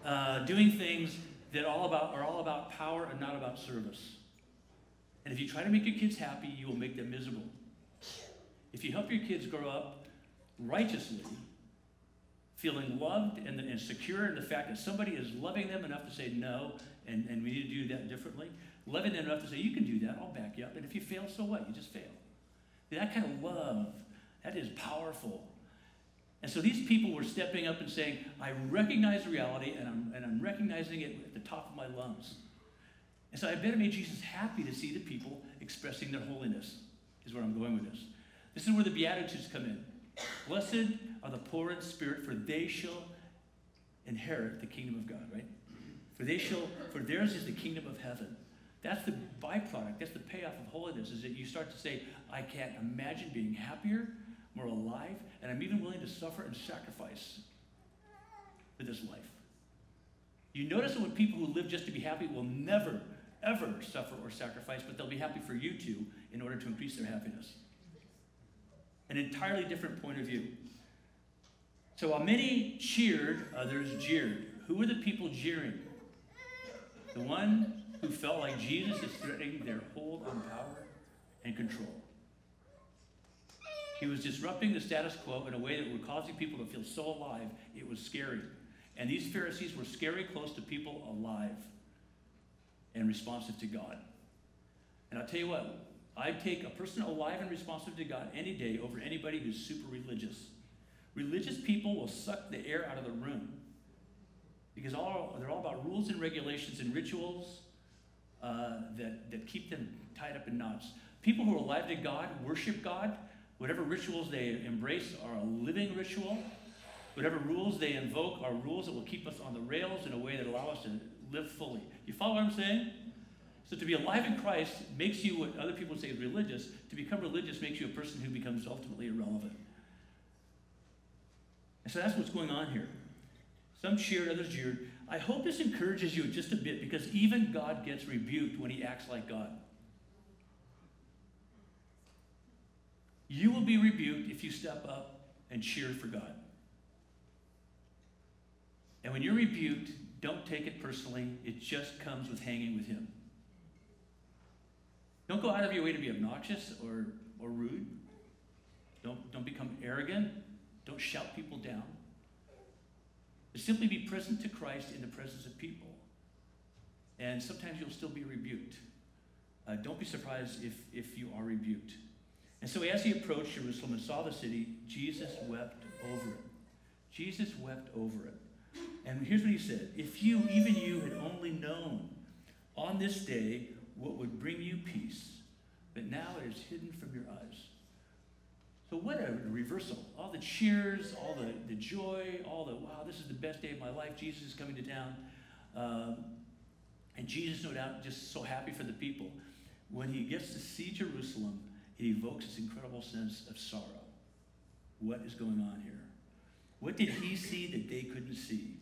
uh, doing things that all about, are all about power and not about service. And if you try to make your kids happy, you will make them miserable. If you help your kids grow up righteously, feeling loved and, and secure in the fact that somebody is loving them enough to say no, and, and we need to do that differently, loving them enough to say, you can do that, I'll back you up. And if you fail, so what? You just fail. That kind of love, that is powerful. And so these people were stepping up and saying, I recognize reality and I'm, and I'm recognizing it at the top of my lungs. And so I bet it made Jesus happy to see the people expressing their holiness, is where I'm going with this. This is where the Beatitudes come in. Blessed are the poor in spirit, for they shall inherit the kingdom of God, right? For they shall, for theirs is the kingdom of heaven. That's the byproduct, that's the payoff of holiness, is that you start to say, I can't imagine being happier, more alive, and I'm even willing to suffer and sacrifice for this life. You notice that when people who live just to be happy will never, ever suffer or sacrifice, but they'll be happy for you to in order to increase their happiness. an entirely different point of view. So while many cheered, others jeered. Who were the people jeering? The one who felt like Jesus is threatening their hold on power and control. He was disrupting the status quo in a way that was causing people to feel so alive, it was scary. And these Pharisees were scary close to people alive and responsive to God. And I'll tell you what, I'd take a person alive and responsive to God any day over anybody who's super religious. Religious people will suck the air out of the room because all, they're all about rules and regulations and rituals uh, that, that keep them tied up in knots. People who are alive to God, worship God, whatever rituals they embrace are a living ritual. Whatever rules they invoke are rules that will keep us on the rails in a way that allow us to live fully. You follow what I'm saying? So to be alive in Christ makes you what other people say is religious. To become religious makes you a person who becomes ultimately irrelevant. And so that's what's going on here. Some cheered, others jeered. I hope this encourages you just a bit because even God gets rebuked when he acts like God. You will be rebuked if you step up and cheer for God. And when you're rebuked, don't take it personally. It just comes with hanging with Him. Don't go out of your way to be obnoxious or, or rude. Don't, don't become arrogant. Don't shout people down. Simply be present to Christ in the presence of people. And sometimes you'll still be rebuked. Uh, don't be surprised if, if you are rebuked. And so as he approached Jerusalem and saw the city, Jesus wept over it. Jesus wept over it. And here's what he said If you, even you, had only known on this day what would bring you peace, but now it is hidden from your eyes. So, what a reversal. All the cheers, all the, the joy, all the, wow, this is the best day of my life. Jesus is coming to town. Um, and Jesus, no doubt, just so happy for the people. When he gets to see Jerusalem, it evokes this incredible sense of sorrow. What is going on here? What did he see that they couldn't see?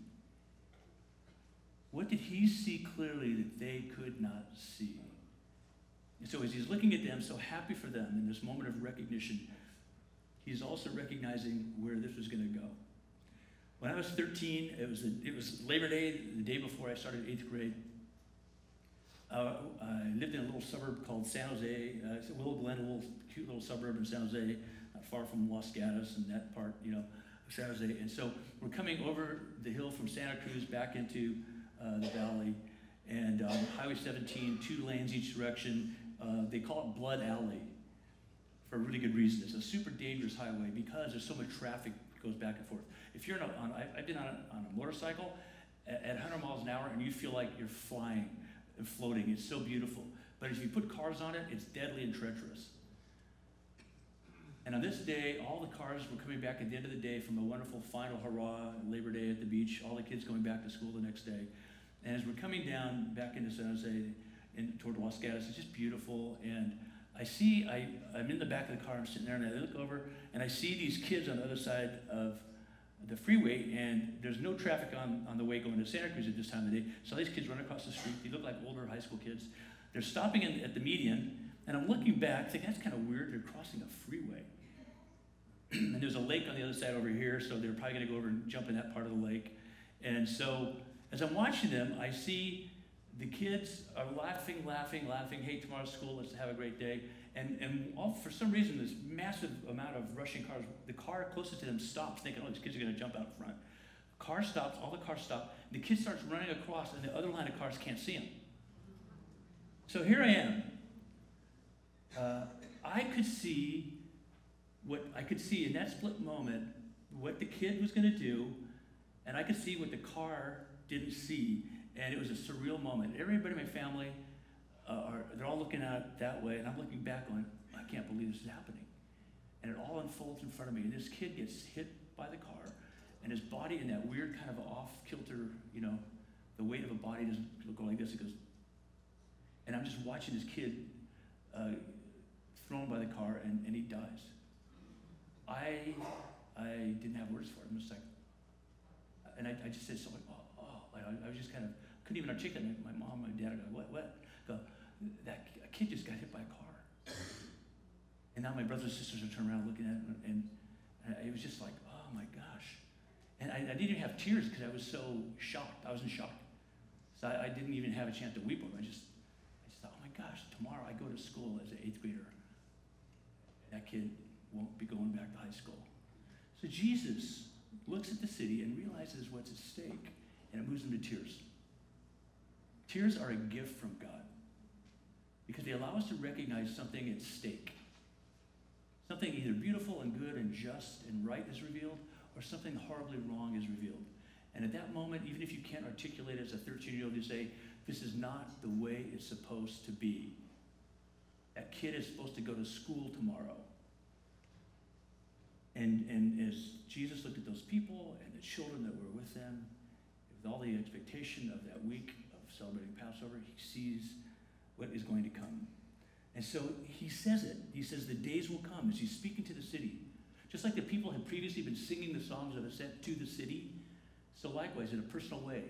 What did he see clearly that they could not see? And so, as he's looking at them, so happy for them in this moment of recognition, he's also recognizing where this was going to go. When I was 13, it was, a, it was Labor Day, the day before I started eighth grade. Uh, I lived in a little suburb called San Jose. Uh, it's a Willow Glen, a little cute little suburb in San Jose, not far from Los Gatos and that part, you know, of San Jose. And so we're coming over the hill from Santa Cruz back into uh, the valley, and um, Highway 17, two lanes each direction. Uh, they call it Blood Alley for a really good reason. It's a super dangerous highway because there's so much traffic that goes back and forth. If you're on, on I, have been on a, on a motorcycle at 100 miles an hour and you feel like you're flying and floating. It's so beautiful. But if you put cars on it, it's deadly and treacherous. And on this day, all the cars were coming back at the end of the day from a wonderful final hurrah, Labor Day at the beach, all the kids going back to school the next day. And as we're coming down back into San Jose in, toward Los Gatos, it's just beautiful. And I see, I, I'm in the back of the car, I'm sitting there, and I look over, and I see these kids on the other side of the freeway, and there's no traffic on, on the way going to Santa Cruz at this time of day. So these kids run across the street. They look like older high school kids. They're stopping in, at the median, and I'm looking back, thinking, that's kind of weird. They're crossing a freeway. and there's a lake on the other side over here, so they're probably going to go over and jump in that part of the lake. And so as I'm watching them, I see the kids are laughing, laughing, laughing. Hey, tomorrow's school, let's have a great day. And, and all, for some reason, this massive amount of rushing cars, the car closest to them stops, thinking, oh, these kids are going to jump out front. Car stops, all the cars stop. The kid starts running across, and the other line of cars can't see him. So here I am. Uh, I could see what I could see in that split moment what the kid was going to do, and I could see what the car didn't see, and it was a surreal moment. Everybody in my family uh, are they're all looking it that way, and I'm looking back on, I can't believe this is happening, and it all unfolds in front of me. And this kid gets hit by the car, and his body in that weird kind of off kilter, you know, the weight of a body doesn't go like this. It goes, and I'm just watching this kid uh, thrown by the car, and, and he dies. I I didn't have words for it. I'm just like, and I, I just said something, oh, oh. I, I was just kind of couldn't even articulate. My mom, my dad, go, what, what? Go, that a kid just got hit by a car. And now my brothers and sisters are turning around looking at it, and, and it was just like, oh my gosh. And I, I didn't even have tears because I was so shocked. I was in shock. So I, I didn't even have a chance to weep over. I just, I just thought, oh my gosh, tomorrow I go to school as an eighth grader. That kid won't be going back to high school. So Jesus looks at the city and realizes what's at stake, and it moves him to tears. Tears are a gift from God because they allow us to recognize something at stake. Something either beautiful and good and just and right is revealed, or something horribly wrong is revealed. And at that moment, even if you can't articulate as a 13 year old, you say, This is not the way it's supposed to be. That kid is supposed to go to school tomorrow. And, and as Jesus looked at those people and the children that were with them, with all the expectation of that week of celebrating Passover, he sees what is going to come. And so he says it. He says, The days will come as he's speaking to the city. Just like the people had previously been singing the songs of ascent to the city, so likewise, in a personal way,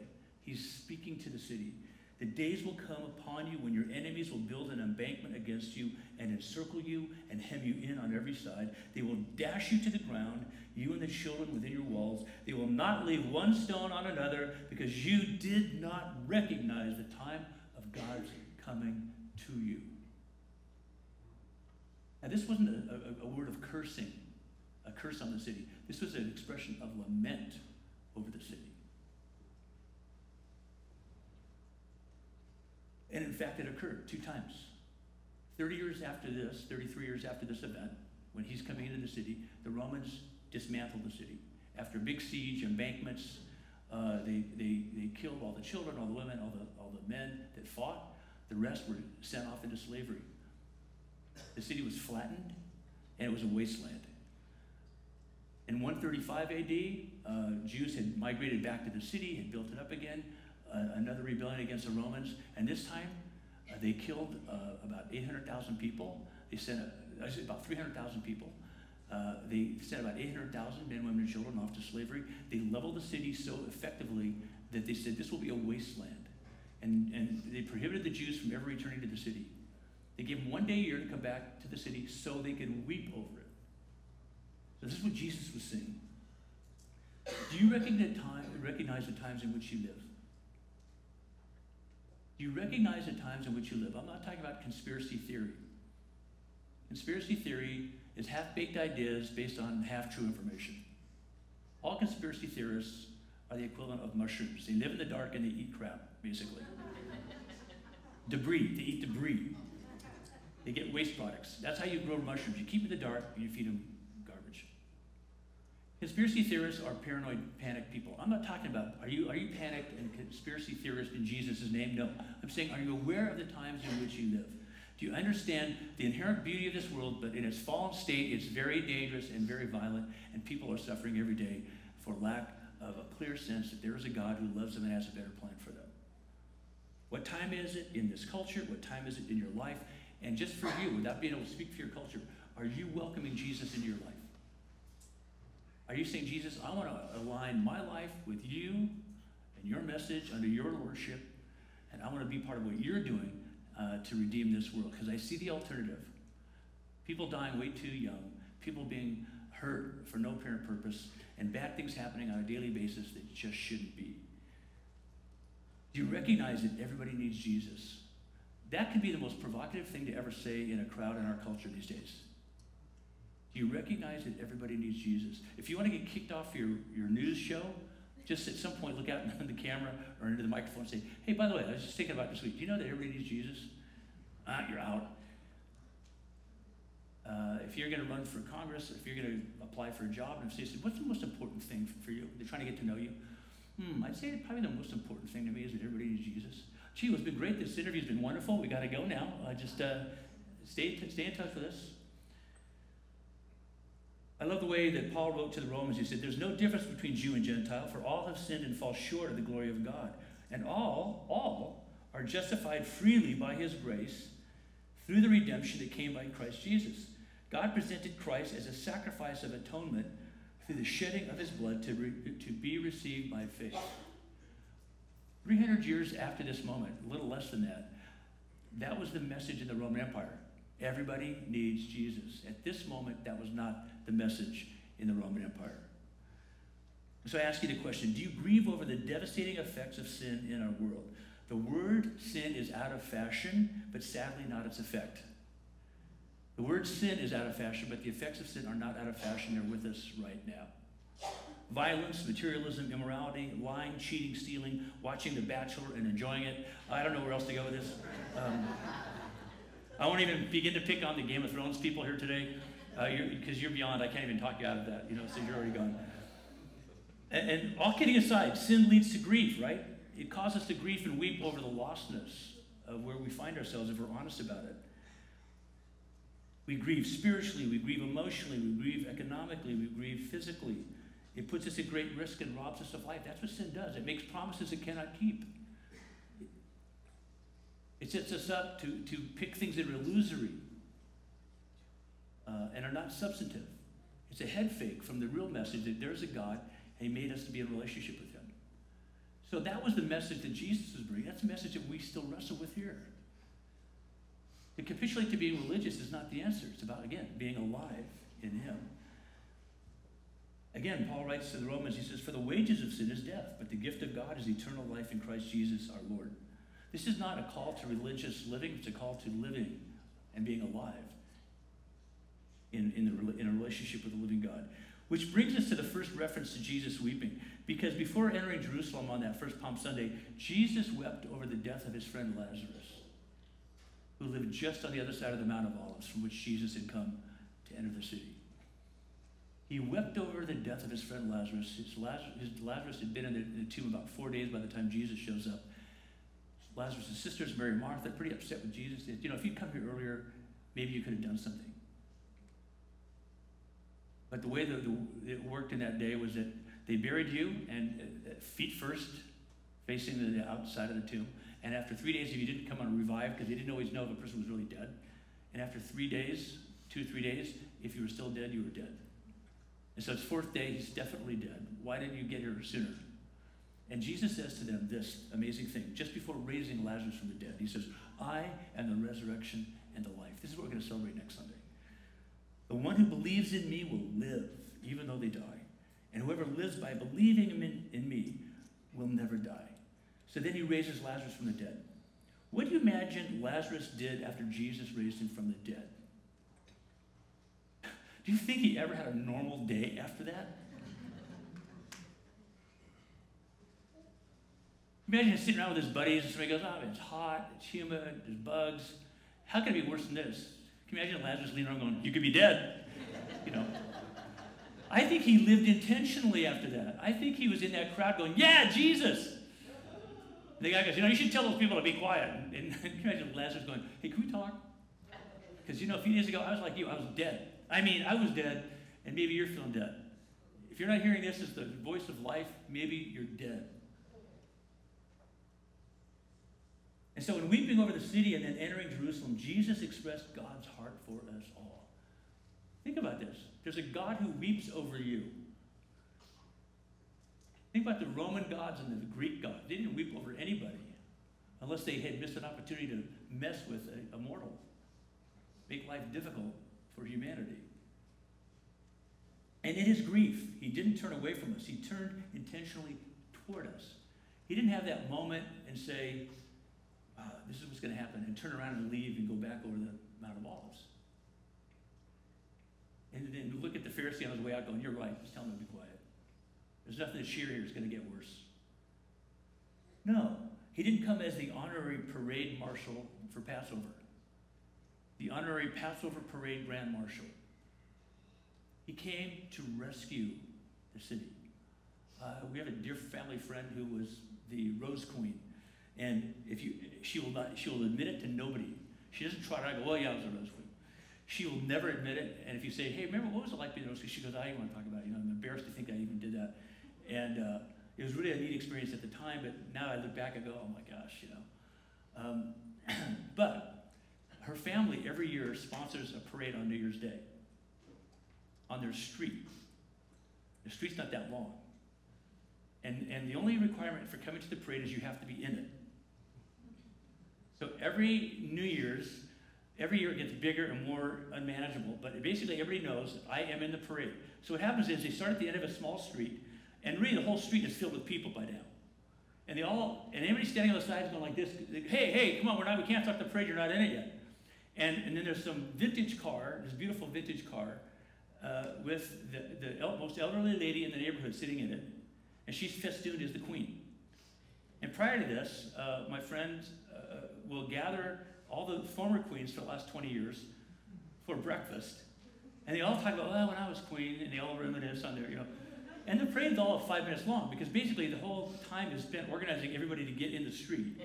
he's speaking to the city. The days will come upon you when your enemies will build an embankment against you and encircle you and hem you in on every side. They will dash you to the ground, you and the children within your walls. They will not leave one stone on another because you did not recognize the time of God's coming to you. Now, this wasn't a, a, a word of cursing, a curse on the city. This was an expression of lament over the city. And in fact, it occurred two times. 30 years after this, 33 years after this event, when he's coming into the city, the Romans dismantled the city. After a big siege, embankments, uh, they, they, they killed all the children, all the women, all the, all the men that fought. The rest were sent off into slavery. The city was flattened, and it was a wasteland. In 135 AD, uh, Jews had migrated back to the city, had built it up again, uh, another rebellion against the Romans, and this time uh, they killed uh, about 800,000 people. They sent uh, about 300,000 people. Uh, they sent about 800,000 men, women, and children off to slavery. They leveled the city so effectively that they said this will be a wasteland. And, and they prohibited the Jews from ever returning to the city. They gave them one day a year to come back to the city so they could weep over it. So this is what Jesus was saying. Do you recognize, time, recognize the times in which you live? Do you recognize the times in which you live? I'm not talking about conspiracy theory. Conspiracy theory is half baked ideas based on half true information. All conspiracy theorists are the equivalent of mushrooms. They live in the dark and they eat crap, basically. debris, they eat debris. They get waste products. That's how you grow mushrooms. You keep in the dark and you feed them garbage. Conspiracy theorists are paranoid, panicked people. I'm not talking about are you are you panicked and conspiracy theorist in Jesus' name? No. I'm saying are you aware of the times in which you live? Do you understand the inherent beauty of this world, but in its fallen state, it's very dangerous and very violent, and people are suffering every day for lack of a clear sense that there is a God who loves them and has a better plan for them. What time is it in this culture? What time is it in your life? And just for you, without being able to speak for your culture, are you welcoming Jesus into your life? Are you saying, Jesus, I want to align my life with you and your message under your lordship, and I want to be part of what you're doing uh, to redeem this world? Because I see the alternative. People dying way too young, people being hurt for no apparent purpose, and bad things happening on a daily basis that just shouldn't be. Do you recognize that everybody needs Jesus? That could be the most provocative thing to ever say in a crowd in our culture these days. Do you recognize that everybody needs Jesus? If you want to get kicked off your, your news show, just at some point look out into the camera or into the microphone and say, hey, by the way, I was just thinking about this week. Do you know that everybody needs Jesus? Ah, you're out. Uh, if you're going to run for Congress, if you're going to apply for a job, and if they say, what's the most important thing for you? They're trying to get to know you. Hmm, I'd say probably the most important thing to me is that everybody needs Jesus. Gee, it's been great. This interview's been wonderful. We got to go now. Uh, just uh, stay, stay in touch with us. I love the way that Paul wrote to the Romans. He said, There's no difference between Jew and Gentile, for all have sinned and fall short of the glory of God. And all, all are justified freely by his grace through the redemption that came by Christ Jesus. God presented Christ as a sacrifice of atonement through the shedding of his blood to, re- to be received by faith. 300 years after this moment, a little less than that, that was the message in the Roman Empire. Everybody needs Jesus. At this moment, that was not the message in the Roman Empire. So I ask you the question Do you grieve over the devastating effects of sin in our world? The word sin is out of fashion, but sadly not its effect. The word sin is out of fashion, but the effects of sin are not out of fashion. They're with us right now. Violence, materialism, immorality, lying, cheating, stealing, watching The Bachelor and enjoying it. I don't know where else to go with this. Um, I won't even begin to pick on the Game of Thrones people here today, because uh, you're, you're, beyond. I can't even talk you out of that, you know, so you're already gone. And, and all kidding aside, sin leads to grief, right? It causes us to grieve and weep over the lostness of where we find ourselves if we're honest about it. We grieve spiritually, we grieve emotionally, we grieve economically, we grieve physically. It puts us at great risk and robs us of life. That's what sin does. It makes promises it cannot keep. It sets us up to, to pick things that are illusory uh, and are not substantive. It's a head fake from the real message that there's a God and He made us to be in relationship with Him. So that was the message that Jesus was bringing. That's the message that we still wrestle with here. To capitulate to being religious is not the answer. It's about, again, being alive in Him. Again, Paul writes to the Romans, he says, For the wages of sin is death, but the gift of God is eternal life in Christ Jesus our Lord. This is not a call to religious living, it's a call to living and being alive in, in, the, in a relationship with the living God. Which brings us to the first reference to Jesus weeping. Because before entering Jerusalem on that first Palm Sunday, Jesus wept over the death of his friend Lazarus, who lived just on the other side of the Mount of Olives from which Jesus had come to enter the city. He wept over the death of his friend Lazarus. His Lazarus, his Lazarus had been in the, in the tomb about four days by the time Jesus shows up. Lazarus' sisters, Mary and Martha, pretty upset with Jesus. They, you know, if you'd come here earlier, maybe you could have done something. But the way that it worked in that day was that they buried you and uh, feet first, facing the outside of the tomb. And after three days, if you didn't come on revive, because they didn't always know if a person was really dead. And after three days, two, three days, if you were still dead, you were dead. And so it's fourth day, he's definitely dead. Why didn't you get here sooner? And Jesus says to them this amazing thing just before raising Lazarus from the dead. He says, I am the resurrection and the life. This is what we're going to celebrate next Sunday. The one who believes in me will live, even though they die. And whoever lives by believing in, in me will never die. So then he raises Lazarus from the dead. What do you imagine Lazarus did after Jesus raised him from the dead? Do you think he ever had a normal day after that? Imagine sitting around with his buddies and somebody goes, Oh, it's hot, it's humid, there's bugs. How can it be worse than this? Can you imagine Lazarus leaning around going, You could be dead? You know? I think he lived intentionally after that. I think he was in that crowd going, Yeah, Jesus. The guy goes, You know, you should tell those people to be quiet. And, you imagine Lazarus going, Hey, can we talk? Because, you know, a few days ago, I was like you, I was dead. I mean, I was dead, and maybe you're feeling dead. If you're not hearing this as the voice of life, maybe you're dead. And so, in weeping over the city and then entering Jerusalem, Jesus expressed God's heart for us all. Think about this there's a God who weeps over you. Think about the Roman gods and the Greek gods. They didn't weep over anybody unless they had missed an opportunity to mess with a, a mortal, make life difficult for humanity. And in his grief, he didn't turn away from us, he turned intentionally toward us. He didn't have that moment and say, uh, This is what's going to happen, and turn around and leave and go back over the Mount of Olives. And then look at the Pharisee on his way out going, You're right, just tell him to be quiet. There's nothing to cheer here, going to get worse. No, he didn't come as the honorary parade marshal for Passover the honorary Passover parade grand marshal. He came to rescue the city. Uh, we have a dear family friend who was the Rose Queen, and if you, she will not, she will admit it to nobody. She doesn't try to go, well, yeah, I was a Rose Queen. She will never admit it. And if you say, hey, remember what was it like being a Rose Queen? She goes, I don't want to talk about it. You know, I'm embarrassed to think I even did that. And uh, it was really a neat experience at the time, but now I look back and go, oh my gosh, you know. Um, but her family every year sponsors a parade on New Year's Day on their street. The street's not that long. And, and the only requirement for coming to the parade is you have to be in it. So every New Year's, Every year it gets bigger and more unmanageable, but basically everybody knows I am in the parade. So what happens is they start at the end of a small street, and really the whole street is filled with people by now. And they all, and everybody standing on the sides going like this, hey, hey, come on, we're not, we can't start the parade, you're not in it yet. And, and then there's some vintage car, this beautiful vintage car, uh, with the, the el- most elderly lady in the neighborhood sitting in it, and she's festooned as the queen. And prior to this, uh, my friends uh, will gather all the former queens for the last 20 years for breakfast, and they all talk about, well, when I was queen, and they all reminisce on their, you know. And the parade's all five minutes long because basically the whole time is spent organizing everybody to get in the street.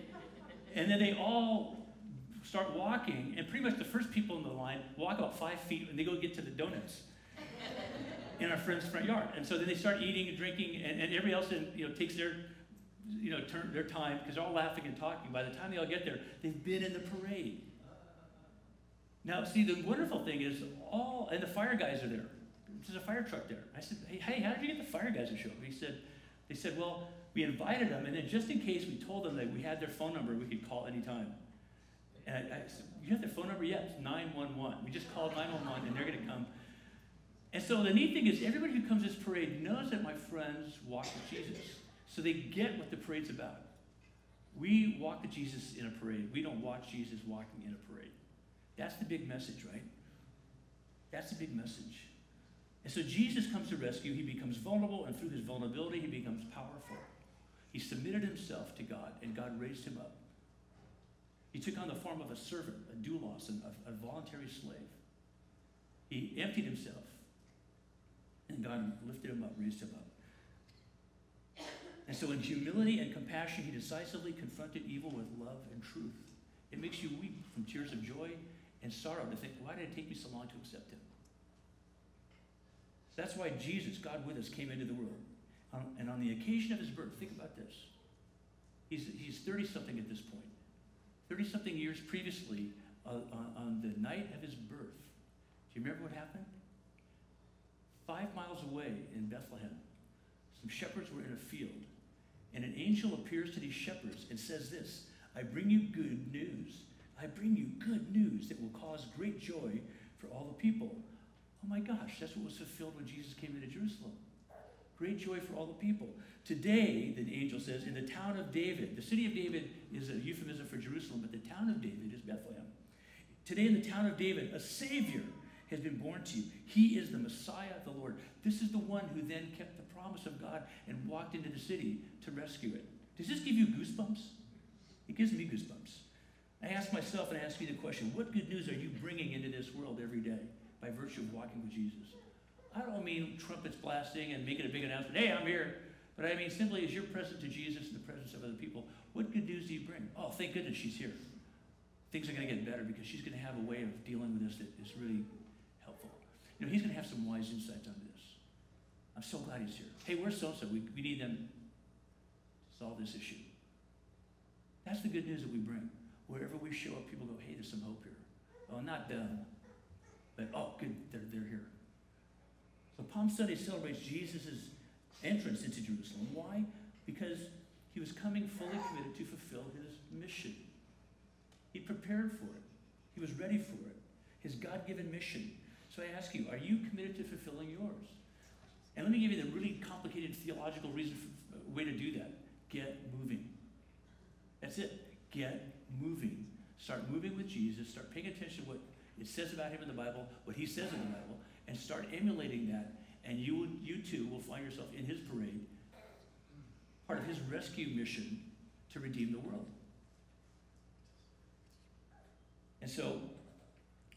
And then they all start walking, and pretty much the first people in the line walk about five feet and they go get to the donuts in our friend's front yard. And so then they start eating and drinking, and, and everybody else in, you know, takes their you know, turn their time because they're all laughing and talking. By the time they all get there, they've been in the parade. Now, see, the wonderful thing is all, and the fire guys are there. There's a fire truck there. I said, hey, hey, how did you get the fire guys to show up? He said, they said, well, we invited them, and then just in case we told them that we had their phone number, we could call anytime. And I, I said, you have their phone number? Yes, 911. We just called 911, and they're going to come. And so the neat thing is, everybody who comes to this parade knows that my friends walk with Jesus. So they get what the parade's about. We walk with Jesus in a parade. We don't watch Jesus walking in a parade. That's the big message, right? That's the big message. And so Jesus comes to rescue. He becomes vulnerable, and through his vulnerability, he becomes powerful. He submitted himself to God, and God raised him up. He took on the form of a servant, a doulos, a, a voluntary slave. He emptied himself, and God lifted him up, raised him up. And so, in humility and compassion, he decisively confronted evil with love and truth. It makes you weep from tears of joy and sorrow to think, why did it take me so long to accept him? That's why Jesus, God with us, came into the world. Um, and on the occasion of his birth, think about this. He's, he's 30 something at this point. 30 something years previously, uh, on, on the night of his birth. Do you remember what happened? Five miles away in Bethlehem, some shepherds were in a field, and an angel appears to these shepherds and says this I bring you good news. I bring you good news that will cause great joy for all the people. Oh my gosh, that's what was fulfilled when Jesus came into Jerusalem. Great joy for all the people. Today, the angel says, in the town of David, the city of David is a euphemism for Jerusalem, but the town of David is Bethlehem. Today, in the town of David, a Savior has been born to you. He is the Messiah, the Lord. This is the one who then kept the promise of God and walked into the city to rescue it. Does this give you goosebumps? It gives me goosebumps. I ask myself and I ask you the question what good news are you bringing into this world every day by virtue of walking with Jesus? I don't mean trumpets blasting and making a big announcement, hey, I'm here. But I mean simply as you're present to Jesus in the presence of other people, what good news do you bring? Oh, thank goodness she's here. Things are going to get better because she's going to have a way of dealing with this that is really helpful. You know, he's going to have some wise insights on this. I'm so glad he's here. Hey, where's so so? We we need them to solve this issue. That's the good news that we bring. Wherever we show up, people go, hey, there's some hope here. Oh, not them. But, oh, good, they're, they're here. So Palm Sunday celebrates Jesus' entrance into Jerusalem. Why? Because he was coming fully committed to fulfill his mission. He prepared for it. He was ready for it. His God-given mission. So I ask you, are you committed to fulfilling yours? And let me give you the really complicated theological reason for, uh, way to do that. Get moving. That's it. Get moving. Start moving with Jesus. Start paying attention to what it says about him in the Bible, what he says in the Bible, and start emulating that. And you, you too will find yourself in his parade, part of his rescue mission to redeem the world. And so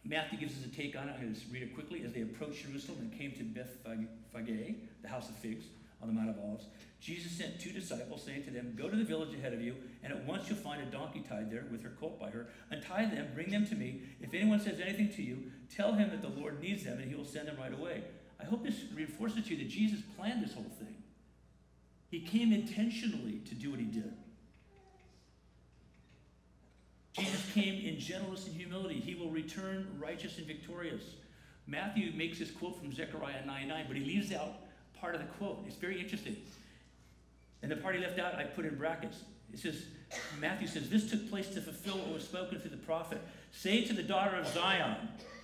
Matthew gives us a take on it. I'm going to read it quickly. As they approached Jerusalem and came to Bethphage, the house of figs, on the Mount of Olives, Jesus sent two disciples, saying to them, Go to the village ahead of you, and at once you'll find a donkey tied there with her colt by her. Untie them, bring them to me. If anyone says anything to you, tell him that the Lord needs them, and he will send them right away. I hope this reinforces to you that Jesus planned this whole thing. He came intentionally to do what he did. Jesus came in gentleness and humility. He will return righteous and victorious. Matthew makes this quote from Zechariah 9 9, but he leaves out part of the quote. It's very interesting. And the part he left out, I put in brackets. It says, Matthew says, This took place to fulfill what was spoken through the prophet. Say to the daughter of Zion,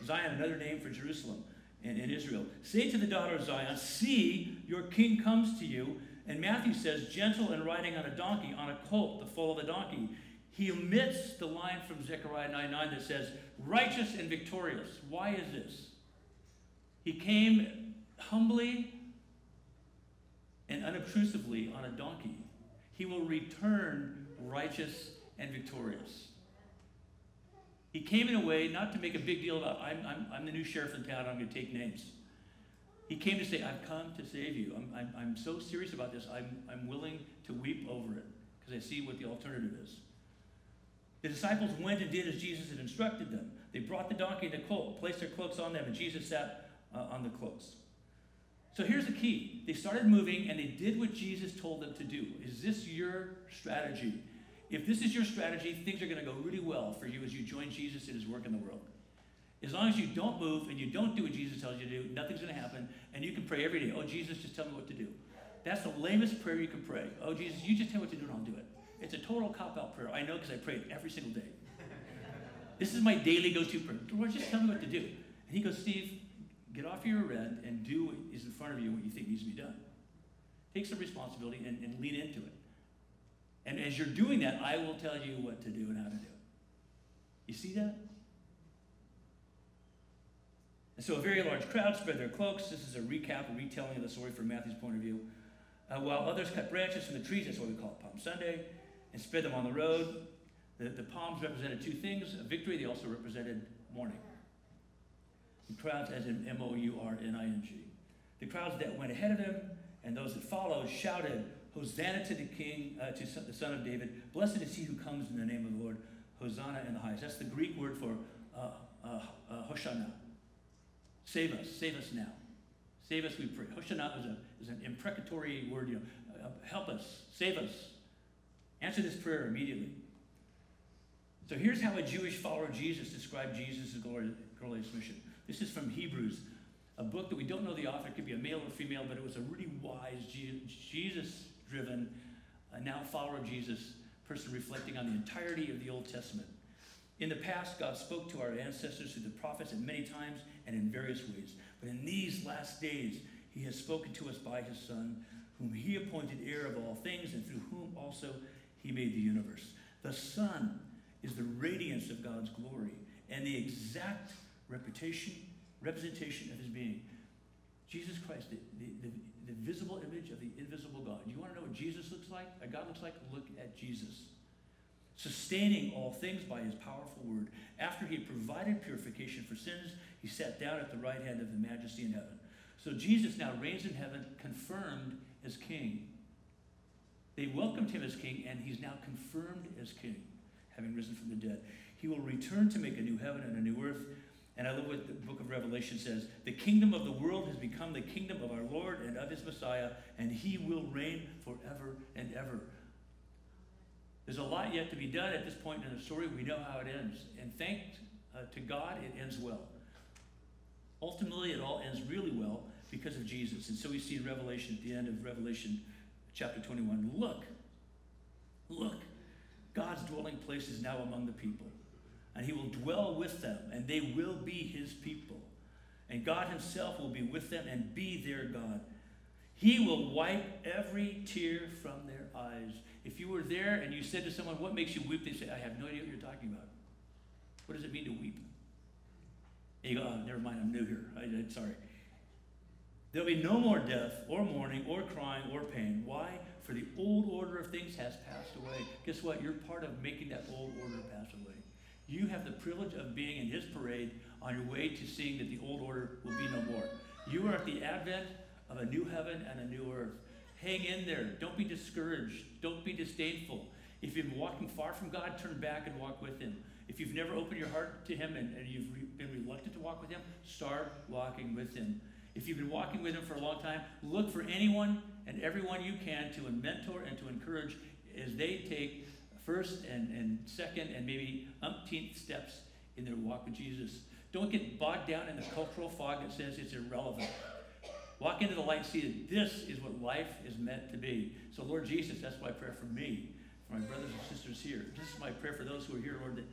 Zion, another name for Jerusalem in, in Israel. Say to the daughter of Zion, See, your king comes to you. And Matthew says, gentle and riding on a donkey, on a colt, the foal of a donkey. He omits the line from Zechariah 9 9 that says, righteous and victorious. Why is this? He came humbly and unobtrusively on a donkey. He will return righteous and victorious. He came in a way not to make a big deal about, I'm, I'm, I'm the new sheriff in town, I'm going to take names. He came to say, I've come to save you. I'm, I'm, I'm so serious about this, I'm, I'm willing to weep over it because I see what the alternative is. The disciples went and did as Jesus had instructed them. They brought the donkey and the colt, placed their cloaks on them, and Jesus sat uh, on the cloaks. So here's the key they started moving and they did what Jesus told them to do. Is this your strategy? If this is your strategy, things are going to go really well for you as you join Jesus in his work in the world. As long as you don't move and you don't do what Jesus tells you to do, nothing's going to happen. And you can pray every day, oh, Jesus, just tell me what to do. That's the lamest prayer you can pray. Oh, Jesus, you just tell me what to do and I'll do it. It's a total cop out prayer. I know because I pray it every single day. this is my daily go to prayer. Lord, just tell me what to do. And he goes, Steve, get off your end and do what is in front of you what you think needs to be done. Take some responsibility and, and lean into it. And as you're doing that, I will tell you what to do and how to do it. You see that? And so a very large crowd spread their cloaks. This is a recap, a retelling of the story from Matthew's point of view. Uh, while others cut branches from the trees, that's what we call it Palm Sunday, and spread them on the road. The, the palms represented two things victory, they also represented mourning. The crowds, as in M O U R N I N G. The crowds that went ahead of him and those that followed shouted, Hosanna to the King, uh, to the Son of David. Blessed is he who comes in the name of the Lord. Hosanna in the highest. That's the Greek word for uh, uh, uh Hosanna. Save us, save us now. Save us, we pray. Hosanna is, a, is an imprecatory word, you know. Uh, help us, save us. Answer this prayer immediately. So here's how a Jewish follower of Jesus described Jesus' glorious mission. This is from Hebrews, a book that we don't know the author. It could be a male or female, but it was a really wise, Jesus driven, uh, now follower of Jesus person reflecting on the entirety of the Old Testament. In the past, God spoke to our ancestors through the prophets at many times and in various ways. But in these last days, he has spoken to us by his Son, whom he appointed heir of all things, and through whom also he made the universe. The Son is the radiance of God's glory and the exact reputation, representation of his being. Jesus Christ, the, the, the, the visible image of the invisible God. You want to know what Jesus looks like? A God looks like? Look at Jesus sustaining all things by his powerful word. After he had provided purification for sins, he sat down at the right hand of the majesty in heaven. So Jesus now reigns in heaven, confirmed as king. They welcomed him as king, and he's now confirmed as king, having risen from the dead. He will return to make a new heaven and a new earth. And I love what the book of Revelation says the kingdom of the world has become the kingdom of our Lord and of his Messiah, and he will reign forever and ever. There's a lot yet to be done at this point in the story. We know how it ends. And thanks uh, to God, it ends well. Ultimately, it all ends really well because of Jesus. And so we see in Revelation, at the end of Revelation chapter 21, look, look, God's dwelling place is now among the people. And he will dwell with them, and they will be his people. And God himself will be with them and be their God. He will wipe every tear from their eyes. If you were there and you said to someone, What makes you weep? They say, I have no idea what you're talking about. What does it mean to weep? And you go, oh, never mind, I'm new here. I, am sorry. There'll be no more death or mourning or crying or pain. Why? For the old order of things has passed away. Guess what? You're part of making that old order pass away. You have the privilege of being in his parade on your way to seeing that the old order will be no more. You are at the advent of a new heaven and a new earth. Hang in there. Don't be discouraged. Don't be disdainful. If you've been walking far from God, turn back and walk with Him. If you've never opened your heart to Him and, and you've re- been reluctant to walk with Him, start walking with Him. If you've been walking with Him for a long time, look for anyone and everyone you can to mentor and to encourage as they take first and, and second and maybe umpteenth steps in their walk with Jesus. Don't get bogged down in the cultural fog that says it's irrelevant. Walk into the light see that this is what life is meant to be. So, Lord Jesus, that's my prayer for me, for my brothers and sisters here. This is my prayer for those who are here, Lord, that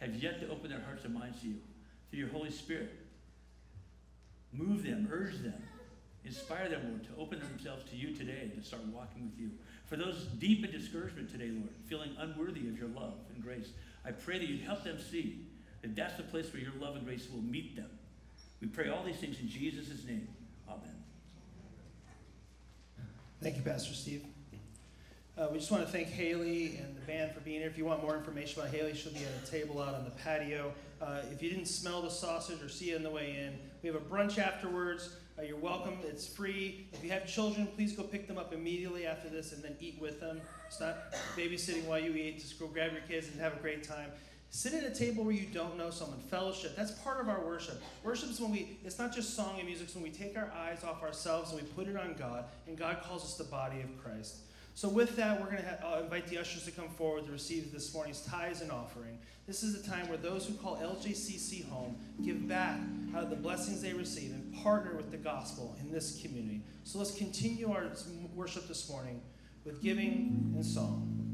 have yet to open their hearts and minds to you through your Holy Spirit. Move them, urge them, inspire them, Lord, to open themselves to you today and to start walking with you. For those deep in discouragement today, Lord, feeling unworthy of your love and grace, I pray that you'd help them see that that's the place where your love and grace will meet them. We pray all these things in Jesus' name. Amen. Thank you, Pastor Steve. Uh, we just want to thank Haley and the band for being here. If you want more information about Haley, she'll be at a table out on the patio. Uh, if you didn't smell the sausage or see it on the way in, we have a brunch afterwards. Uh, you're welcome. It's free. If you have children, please go pick them up immediately after this and then eat with them. It's not babysitting while you eat. Just go grab your kids and have a great time. Sit at a table where you don't know someone. Fellowship. That's part of our worship. Worship is when we, it's not just song and music, it's when we take our eyes off ourselves and we put it on God, and God calls us the body of Christ. So, with that, we're going to ha- uh, invite the ushers to come forward to receive this morning's tithes and offering. This is a time where those who call LJCC home give back out of the blessings they receive and partner with the gospel in this community. So, let's continue our worship this morning with giving and song.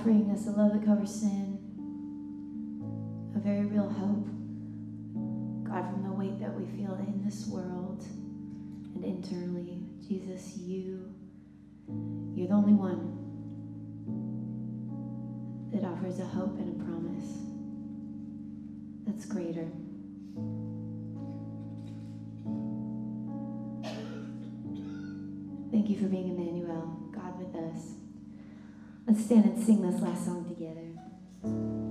Offering us a love that covers sin, a very real hope. God, from the weight that we feel in this world and internally, Jesus, you, you're the only one that offers a hope and a promise that's greater. Thank you for being Emmanuel, God with us. Let's stand and sing this last song together.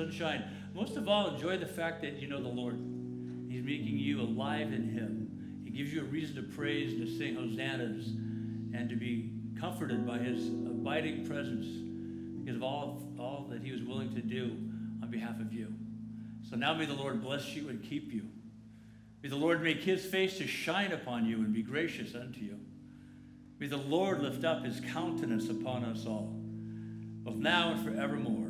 Sunshine. Most of all, enjoy the fact that you know the Lord. He's making you alive in Him. He gives you a reason to praise to sing hosannas and to be comforted by His abiding presence because of all, all that He was willing to do on behalf of you. So now may the Lord bless you and keep you. May the Lord make his face to shine upon you and be gracious unto you. May the Lord lift up his countenance upon us all, both now and forevermore.